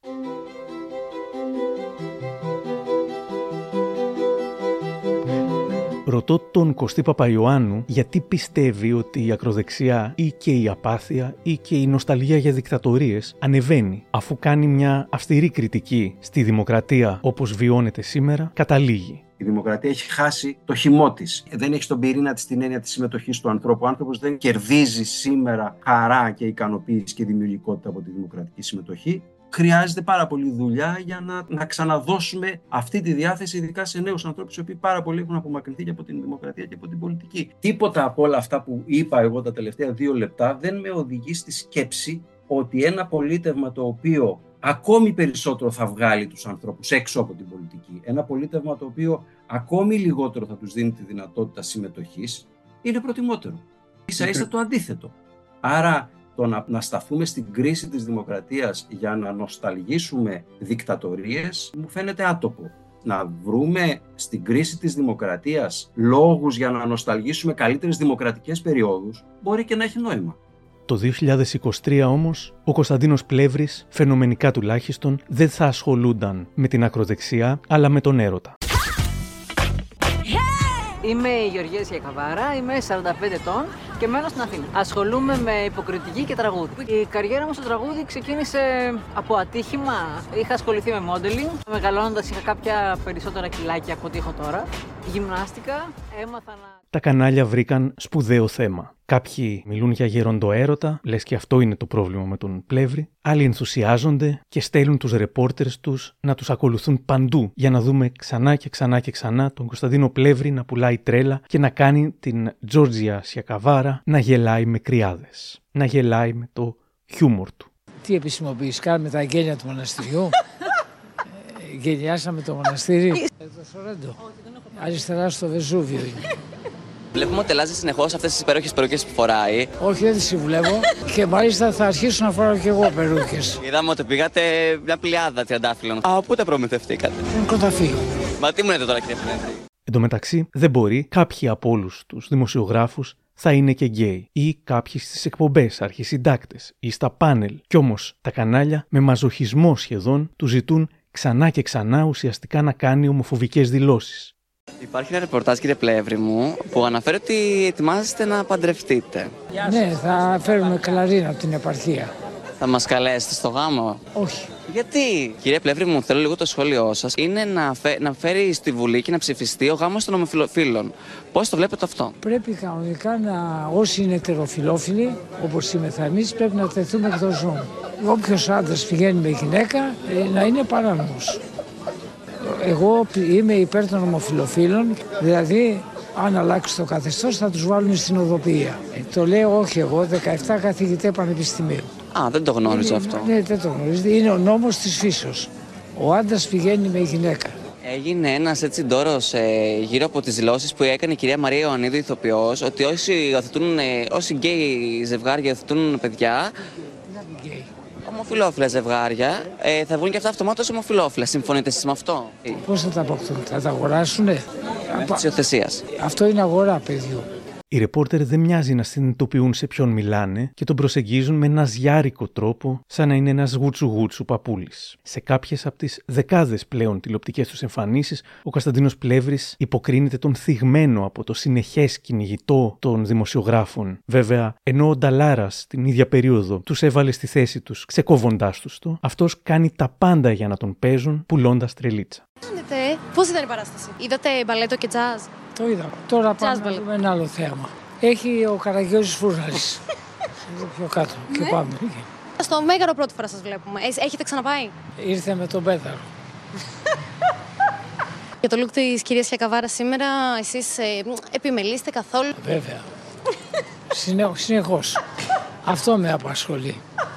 Ρωτώ τον Κωστή Παπαϊωάννου γιατί πιστεύει ότι η ακροδεξιά ή και η απάθεια ή και η νοσταλγία για δικτατορίες ανεβαίνει αφού κάνει μια αυστηρή κριτική στη δημοκρατία όπως βιώνεται σήμερα, καταλήγει. Η δημοκρατία έχει χάσει το χυμό της. Δεν έχει στον πυρήνα της την έννοια της συμμετοχής του ανθρώπου. Ο άνθρωπος δεν κερδίζει σήμερα χαρά και ικανοποίηση και δημιουργικότητα από τη δημοκρατική συμμετοχή χρειάζεται πάρα πολύ δουλειά για να, να ξαναδώσουμε αυτή τη διάθεση, ειδικά σε νέους ανθρώπους, οι οποίοι πάρα πολύ έχουν απομακρυνθεί και από την δημοκρατία και από την πολιτική. Τίποτα από όλα αυτά που είπα εγώ τα τελευταία δύο λεπτά δεν με οδηγεί στη σκέψη ότι ένα πολίτευμα το οποίο ακόμη περισσότερο θα βγάλει τους ανθρώπους έξω από την πολιτική, ένα πολίτευμα το οποίο ακόμη λιγότερο θα τους δίνει τη δυνατότητα συμμετοχής, είναι προτιμότερο. Ίσα ίσα το αντίθετο. Άρα το να, να σταθούμε στην κρίση της δημοκρατίας για να νοσταλγήσουμε δικτατορίες μου φαίνεται άτοπο. Να βρούμε στην κρίση της δημοκρατίας λόγους για να νοσταλγήσουμε καλύτερες δημοκρατικές περιόδους μπορεί και να έχει νόημα. Το 2023 όμως, ο Κωνσταντίνος Πλεύρης, φαινομενικά τουλάχιστον, δεν θα ασχολούνταν με την ακροδεξιά, αλλά με τον έρωτα. Είμαι η Γεωργία Σιακαβάρα, είμαι 45 ετών και μένω στην Αθήνα. Ασχολούμαι με υποκριτική και τραγούδι. Η καριέρα μου στο τραγούδι ξεκίνησε από ατύχημα. Είχα ασχοληθεί με modeling. Μεγαλώνοντας είχα κάποια περισσότερα κιλάκια από ό,τι έχω τώρα. Γυμνάστηκα, έμαθα να τα κανάλια βρήκαν σπουδαίο θέμα. Κάποιοι μιλούν για γεροντοέρωτα, λες και αυτό είναι το πρόβλημα με τον Πλεύρη. Άλλοι ενθουσιάζονται και στέλνουν τους ρεπόρτερς τους να τους ακολουθούν παντού για να δούμε ξανά και ξανά και ξανά τον Κωνσταντίνο Πλεύρη να πουλάει τρέλα και να κάνει την Τζόρτζια Σιακαβάρα να γελάει με κρυάδες. Να γελάει με το χιούμορ του. Τι επισημοποίηση κάνουμε τα γένεια του μοναστηριού; ε, γενιάσαμε το μοναστήρι. Εδώ Σορέντο. Αριστερά στο Βεζούβιο είναι. Βλέπουμε ότι αλλάζει συνεχώς αυτές τις υπέροχες περούκες που φοράει. Όχι, δεν τις συμβουλεύω. και μάλιστα θα αρχίσω να φοράω και εγώ περούκες. Είδαμε ότι πήγατε μια πλειάδα τριαντάφυλλων. Α, πού τα προμηθευτήκατε; Τον κονταφύγιο. Μα τι μου λέτε τώρα, κύριε Πλεύρη. Εν τω μεταξύ, δεν μπορεί κάποιοι από όλους τους δημοσιογράφους θα είναι και γκέι ή κάποιοι στις εκπομπές, αρχισυντάκτες ή στα πάνελ. Κι όμως τα κανάλια με μαζοχισμό σχεδόν τους ζητούν ξανά και ξανά ουσιαστικά να κάνει ομοφοβικές δηλώσεις. Υπάρχει ένα ρεπορτάζ, κύριε Πλεύρη μου, που αναφέρει ότι ετοιμάζεστε να παντρευτείτε. Ναι, θα φέρουμε κλαρίνα από την επαρχία. Θα μας καλέσετε στο γάμο; Όχι. Γιατί, κύριε Πλεύρη μου, θέλω λίγο το σχόλιο σας. Είναι να, φε... να φέρει στη Βουλή και να ψηφιστεί ο γάμος των ομοφυλοφίλων. Πώς το βλέπετε αυτό; Πρέπει κανονικά να, όσοι είναι ετεροφιλόφιλοι, όπως είμαστε εμείς, πρέπει να τεθούμε εκτό ζώων. Όποιος άντρας πηγαίνει με γυναίκα, ε, να είναι παράνομος. Εγώ είμαι υπέρ των ομοφιλοφίλων, δηλαδή αν αλλάξει το καθεστώς θα τους βάλουν στην οδοποιία. Ε, το λέω όχι εγώ, 17 καθηγητέ πανεπιστημίου. Α, δεν το γνώριζα είναι, αυτό. Ναι, δεν το γνωρίζετε. Είναι ο νόμος της φύσεως. Ο άντρας πηγαίνει με γυναίκα. Έγινε ένας έτσι ντόρος ε, γύρω από τις δηλώσεις που έκανε η κυρία Μαρία Ιωαννίδου, ηθοποιός, ότι όσοι, υιοθετούν, ε, όσοι γκέι ζευγάρια υιοθετούν παιδιά, ομοφυλόφιλα ζευγάρια, ε, θα βγουν και αυτά αυτομάτως ομοφυλόφιλα. Συμφωνείτε εσείς με αυτό; Πώς θα τα αποκτούν, θα τα αγοράσουνε; Της υιοθεσίας. Αυτό είναι αγορά παιδιού. Οι ρεπόρτερ δεν μοιάζει να συνειδητοποιούν σε ποιον μιλάνε και τον προσεγγίζουν με ένα ζιάρικο τρόπο, σαν να είναι ένας γούτσου-γούτσου παππούλης. Σε κάποιες από τις δεκάδες πλέον τηλεοπτικές τους εμφανίσεις, ο Κωνσταντίνος Πλεύρης υποκρίνεται τον θυγμένο από το συνεχές κυνηγητό των δημοσιογράφων. Βέβαια, ενώ ο Νταλάρας την ίδια περίοδο τους έβαλε στη θέση τους, ξεκόβοντάς τους το, αυτός κάνει τα πάντα για να τον παίζουν, πουλώντας τρελίτσα. Πώς ήταν η παράσταση, Είδατε μπαλέτο και τζαζ. Το είδα. Τώρα πάμε να δούμε ένα άλλο θέμα. Έχει ο Καραγιώζης Φούρναλης. Εδώ πιο κάτω και Ναι. πάμε. Στο Μέγαρο πρώτη φορά σας βλέπουμε. Ε, Έχετε ξαναπάει; Ήρθε με τον Πέταρο. Για το look της κυρίας Χιακαβάρα σήμερα, εσείς ε, επιμελείστε καθόλου; Βέβαια. Συνε... Συνεχώς. Αυτό με απασχολεί.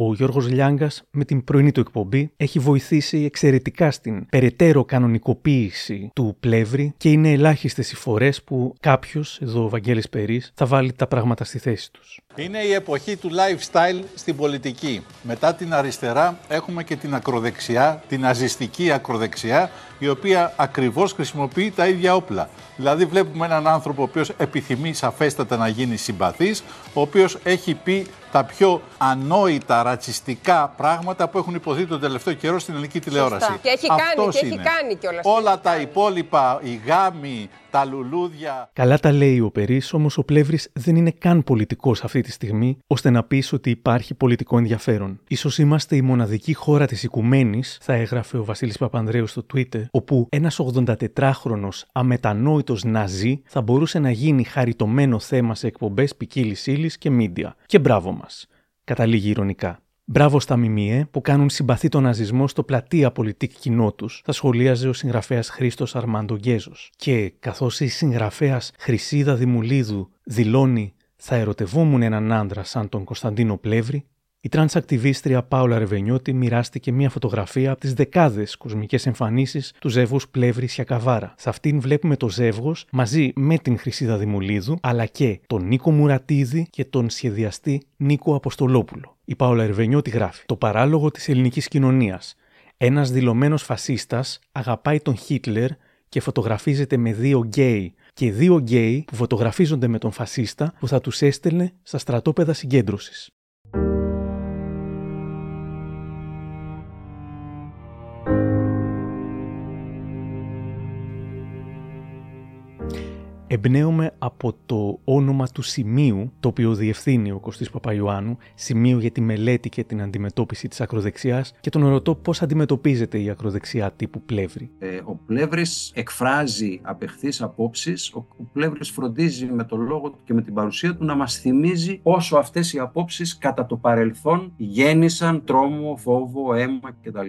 Ο Γιώργος Λιάγκας με την πρωινή του εκπομπή έχει βοηθήσει εξαιρετικά στην περαιτέρω κανονικοποίηση του πλεύρη και είναι ελάχιστες οι φορές που κάποιος, εδώ ο Βαγγέλης Περής, θα βάλει τα πράγματα στη θέση τους. Είναι η εποχή του lifestyle στην πολιτική. Μετά την αριστερά έχουμε και την ακροδεξιά, την ναζιστική ακροδεξιά, η οποία ακριβώς χρησιμοποιεί τα ίδια όπλα. Δηλαδή βλέπουμε έναν άνθρωπο ο οποίος επιθυμεί σαφέστατα να γίνει συμπαθής, ο οποίος έχει πει τα πιο ανόητα, ρατσιστικά πράγματα που έχουν υποθεί τον τελευταίο καιρό στην ελληνική τηλεόραση. Και έχει κάνει, Αυτός και έχει είναι. κάνει κιόλας. Όλα τα υπόλοιπα, οι γάμοι, τα λουλούδια, Καλά τα λέει ο Περής, όμως ο Πλεύρης δεν είναι καν πολιτικός αυτή τη στιγμή, ώστε να πεις ότι υπάρχει πολιτικό ενδιαφέρον. Ίσως είμαστε η μοναδική χώρα της οικουμένης, θα έγραφε ο Βασίλης Παπανδρέου στο Twitter, όπου ένας 84χρονος αμετανόητος ναζί θα μπορούσε να γίνει χαριτωμένο θέμα σε εκπομπές ποικίλης ύλης και μίντια. Και μπράβο μας. Καταλήγει ειρωνικά. Μπράβο στα ΜΜΕ που κάνουν συμπαθή τον ναζισμό στο πλατύ απολιτίκ κοινό τους, θα σχολίαζε ο συγγραφέας Χρήστος Αρμάντο Γκέζος. Και καθώς η συγγραφέας Χρυσίδα Δημουλίδου δηλώνει θα ερωτευόμουν έναν άντρα σαν τον Κωνσταντίνο Πλεύρη, Η τρανς ακτιβίστρια Πάολα Ρεβενιώτη μοιράστηκε μία φωτογραφία από τις δεκάδες κοσμικές εμφανίσεις του ζεύγους Πλεύρης Σιακαβάρα. Σε αυτήν βλέπουμε το ζεύγος μαζί με την Χρυσίδα Δημουλίδου, αλλά και τον Νίκο Μουρατίδη και τον σχεδιαστή Νίκο Αποστολόπουλο. Η Πάολα Ρεβενιώτη γράφει: Το παράλογο της ελληνικής κοινωνίας. Ένας δηλωμένος φασίστας αγαπάει τον Χίτλερ και φωτογραφίζεται με δύο γκέι και δύο γκέι που φωτογραφίζονται με τον φασίστα που θα τους έστελνε στα στρατόπεδα συγκέντρωσης. Εμπνέομαι από το όνομα του σημείου το οποίο διευθύνει ο Κωστής Παπαϊωάννου, σημείο για τη μελέτη και την αντιμετώπιση της ακροδεξιάς και τον ρωτώ πώς αντιμετωπίζεται η ακροδεξιά τύπου Πλεύρη. Ε, ο Πλεύρης εκφράζει απεχθείς απόψεις, ο, ο Πλεύρης φροντίζει με τον λόγο του και με την παρουσία του να μας θυμίζει όσο αυτές οι απόψεις κατά το παρελθόν γέννησαν τρόμο, φόβο, αίμα κτλ.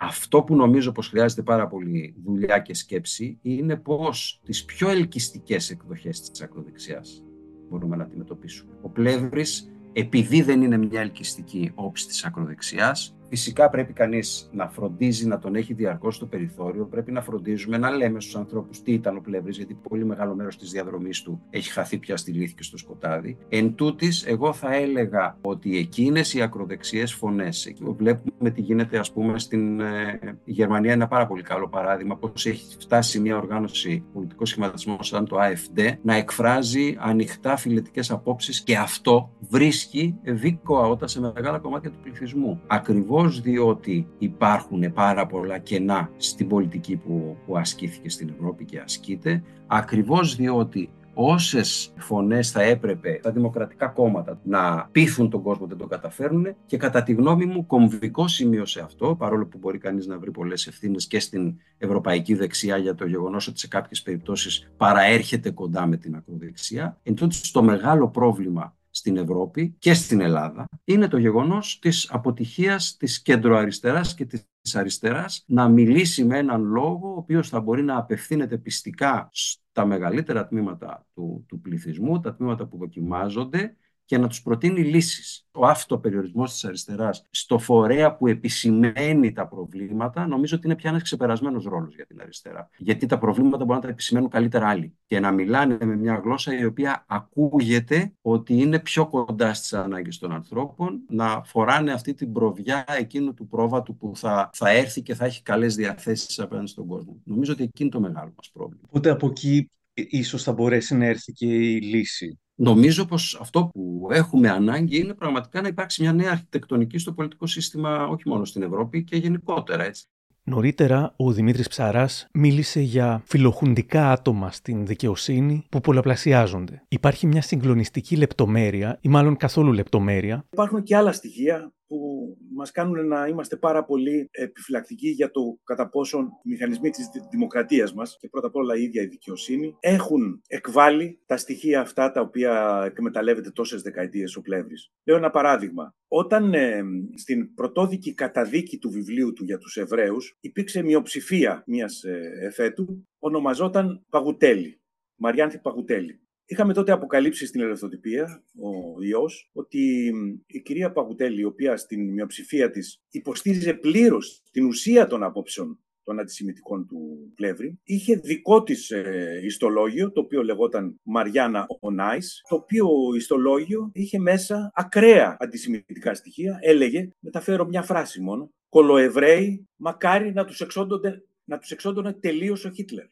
Αυτό που νομίζω πως χρειάζεται πάρα πολύ δουλειά και σκέψη είναι πως τις πιο ελκυστικές εκδοχές της ακροδεξιάς μπορούμε να αντιμετωπίσουμε. Ο Πλεύρης, επειδή δεν είναι μια ελκυστική όψη της ακροδεξιάς, Φυσικά πρέπει κανείς να φροντίζει να τον έχει διαρκώς στο περιθώριο. Πρέπει να φροντίζουμε να λέμε στους ανθρώπους τι ήταν ο Πλεύρης, γιατί πολύ μεγάλο μέρος της διαδρομής του έχει χαθεί πια στη λύθη και στο σκοτάδι. Εν τούτης, εγώ θα έλεγα ότι εκείνες οι ακροδεξιές φωνές, βλέπουμε τι γίνεται, ας πούμε, στην ε, Γερμανία, ένα πάρα πολύ καλό παράδειγμα, πώς έχει φτάσει μια οργάνωση πολιτικό σχηματισμό σαν το AFD να εκφράζει ανοιχτά φιλετικές απόψεις και αυτό βρίσκει δίκο αότα σε μεγάλα κομμάτια του πληθυσμού. Ακριβώς ακριβώς διότι υπάρχουν πάρα πολλά κενά στην πολιτική που, που ασκήθηκε στην Ευρώπη και ασκείται, ακριβώς διότι όσες φωνές θα έπρεπε τα δημοκρατικά κόμματα να πείθουν τον κόσμο δεν το καταφέρουν και κατά τη γνώμη μου κομβικό σημείο σε αυτό, παρόλο που μπορεί κανείς να βρει πολλές ευθύνες και στην ευρωπαϊκή δεξιά για το γεγονός ότι σε κάποιες περιπτώσεις παραέρχεται κοντά με την ακροδεξιά, εν το μεγάλο πρόβλημα στην Ευρώπη και στην Ελλάδα είναι το γεγονός της αποτυχίας της κεντροαριστεράς και της αριστεράς να μιλήσει με έναν λόγο ο οποίος θα μπορεί να απευθύνεται πιστικά στα μεγαλύτερα τμήματα του, του πληθυσμού, τα τμήματα που δοκιμάζονται και να τους προτείνει λύσεις. Ο αυτοπεριορισμός της αριστεράς στο φορέα που επισημαίνει τα προβλήματα νομίζω ότι είναι πια ένας ξεπερασμένος ρόλος για την αριστερά. Γιατί τα προβλήματα μπορούν να τα επισημαίνουν καλύτερα άλλοι και να μιλάνε με μια γλώσσα η οποία ακούγεται ότι είναι πιο κοντά στις ανάγκες των ανθρώπων, να φοράνε αυτή την προβιά εκείνου του πρόβατου που θα, θα έρθει και θα έχει καλές διαθέσεις απέναντι στον κόσμο. Νομίζω ότι εκεί είναι το μεγάλο μας πρόβλημα. Οπότε από εκεί ίσως θα μπορέσει να έρθει και η λύση. Νομίζω πως αυτό που έχουμε ανάγκη είναι πραγματικά να υπάρξει μια νέα αρχιτεκτονική στο πολιτικό σύστημα όχι μόνο στην Ευρώπη και γενικότερα έτσι. Νωρίτερα, ο Δημήτρης Ψαράς μίλησε για φιλοχουντικά άτομα στην δικαιοσύνη που πολλαπλασιάζονται. Υπάρχει μια συγκλονιστική λεπτομέρεια, ή μάλλον καθόλου λεπτομέρεια. Υπάρχουν και άλλα στοιχεία που μας κάνουν να είμαστε πάρα πολύ επιφυλακτικοί για το κατά πόσον οι μηχανισμοί της δημοκρατίας μας και πρώτα απ' όλα η ίδια η δικαιοσύνη έχουν εκβάλει τα στοιχεία αυτά τα οποία εκμεταλλεύεται τόσες δεκαετίες ο Πλεύρης. Λέω ένα παράδειγμα. Όταν ε, στην πρωτόδικη καταδίκη του βιβλίου του για τους Εβραίους υπήρξε μειοψηφία μιας ε, εφέτου, ονομαζόταν Παγουτέλη. Μαριάνθη Παγουτέλη. Είχαμε τότε αποκαλύψει στην ελευθεροτυπία, ο ιός, ότι η κυρία Παγουτέλη, η οποία στην μειοψηφία της υποστήριζε πλήρως την ουσία των απόψεων των αντισημιτικών του Πλεύρη, είχε δικό της ε, ιστολόγιο, το οποίο λεγόταν Μαριάννα Ονάης, το οποίο ιστολόγιο είχε μέσα ακραία αντισημιτικά στοιχεία, έλεγε, μεταφέρω μια φράση μόνο, «Κολοεβραίοι, μακάρι να τους, εξόντωνε, να τους εξόντωνε τελείως ο Χίτλερ».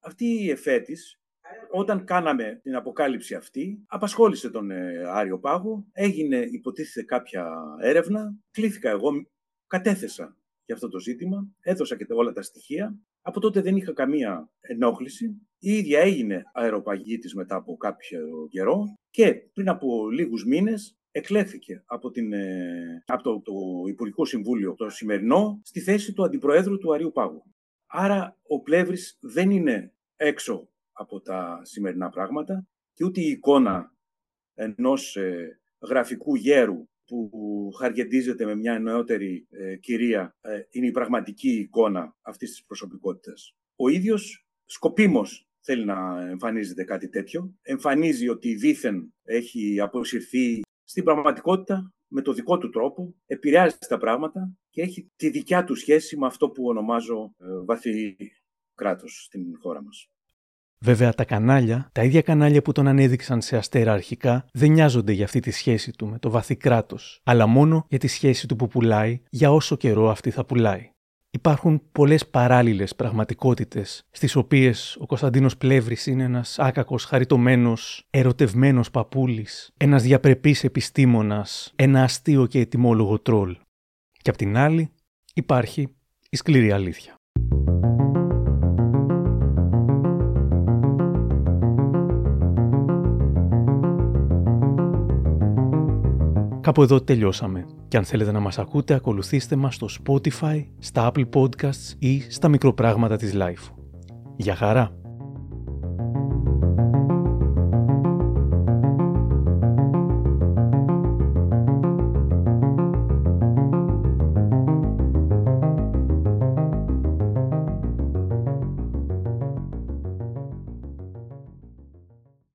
Αυτή η εφέτης όταν κάναμε την αποκάλυψη αυτή, απασχόλησε τον ε, Άριο Πάγο, έγινε υποτίθεται κάποια έρευνα, κλήθηκα εγώ, κατέθεσα για αυτό το ζήτημα, έδωσα και όλα τα στοιχεία. Από τότε δεν είχα καμία ενόχληση. Η ίδια έγινε αεροπαγήτης μετά από κάποιο καιρό και πριν από λίγους μήνες εκλέθηκε από, την, ε, από το, το Υπουργικό Συμβούλιο το σημερινό στη θέση του Αντιπροέδρου του Αρίου Πάγου. Άρα ο Πλεύρης δεν είναι έξω από τα σημερινά πράγματα και ούτε η εικόνα ενός ε, γραφικού γέρου που χαργεντίζεται με μια νεότερη ε, κυρία ε, είναι η πραγματική εικόνα αυτής της προσωπικότητας. Ο ίδιος σκοπίμως θέλει να εμφανίζεται κάτι τέτοιο. Εμφανίζει ότι δήθεν έχει αποσυρθεί στην πραγματικότητα με το δικό του τρόπο, επηρεάζει τα πράγματα και έχει τη δικιά του σχέση με αυτό που ονομάζω ε, βαθύ κράτος στην χώρα μας. Βέβαια, τα κανάλια, τα ίδια κανάλια που τον ανέδειξαν σε αστέρα αρχικά, δεν νοιάζονται για αυτή τη σχέση του με το βαθύ κράτος, αλλά μόνο για τη σχέση του που πουλάει για όσο καιρό αυτή θα πουλάει. Υπάρχουν πολλές παράλληλες πραγματικότητες, στις οποίες ο Κωνσταντίνος Πλεύρης είναι ένας άκακος, χαριτωμένος, ερωτευμένος παππούλης, ένας διαπρεπής επιστήμονας, ένα αστείο και ετοιμόλογο τρόλ. Και απ' την άλλη υπάρχει η σκληρή αλήθεια. Κάπου εδώ τελειώσαμε. Και αν θέλετε να μας ακούτε, ακολουθήστε μας στο Spotify, στα Apple Podcasts ή στα μικροπράγματα της Life. Γεια χαρά!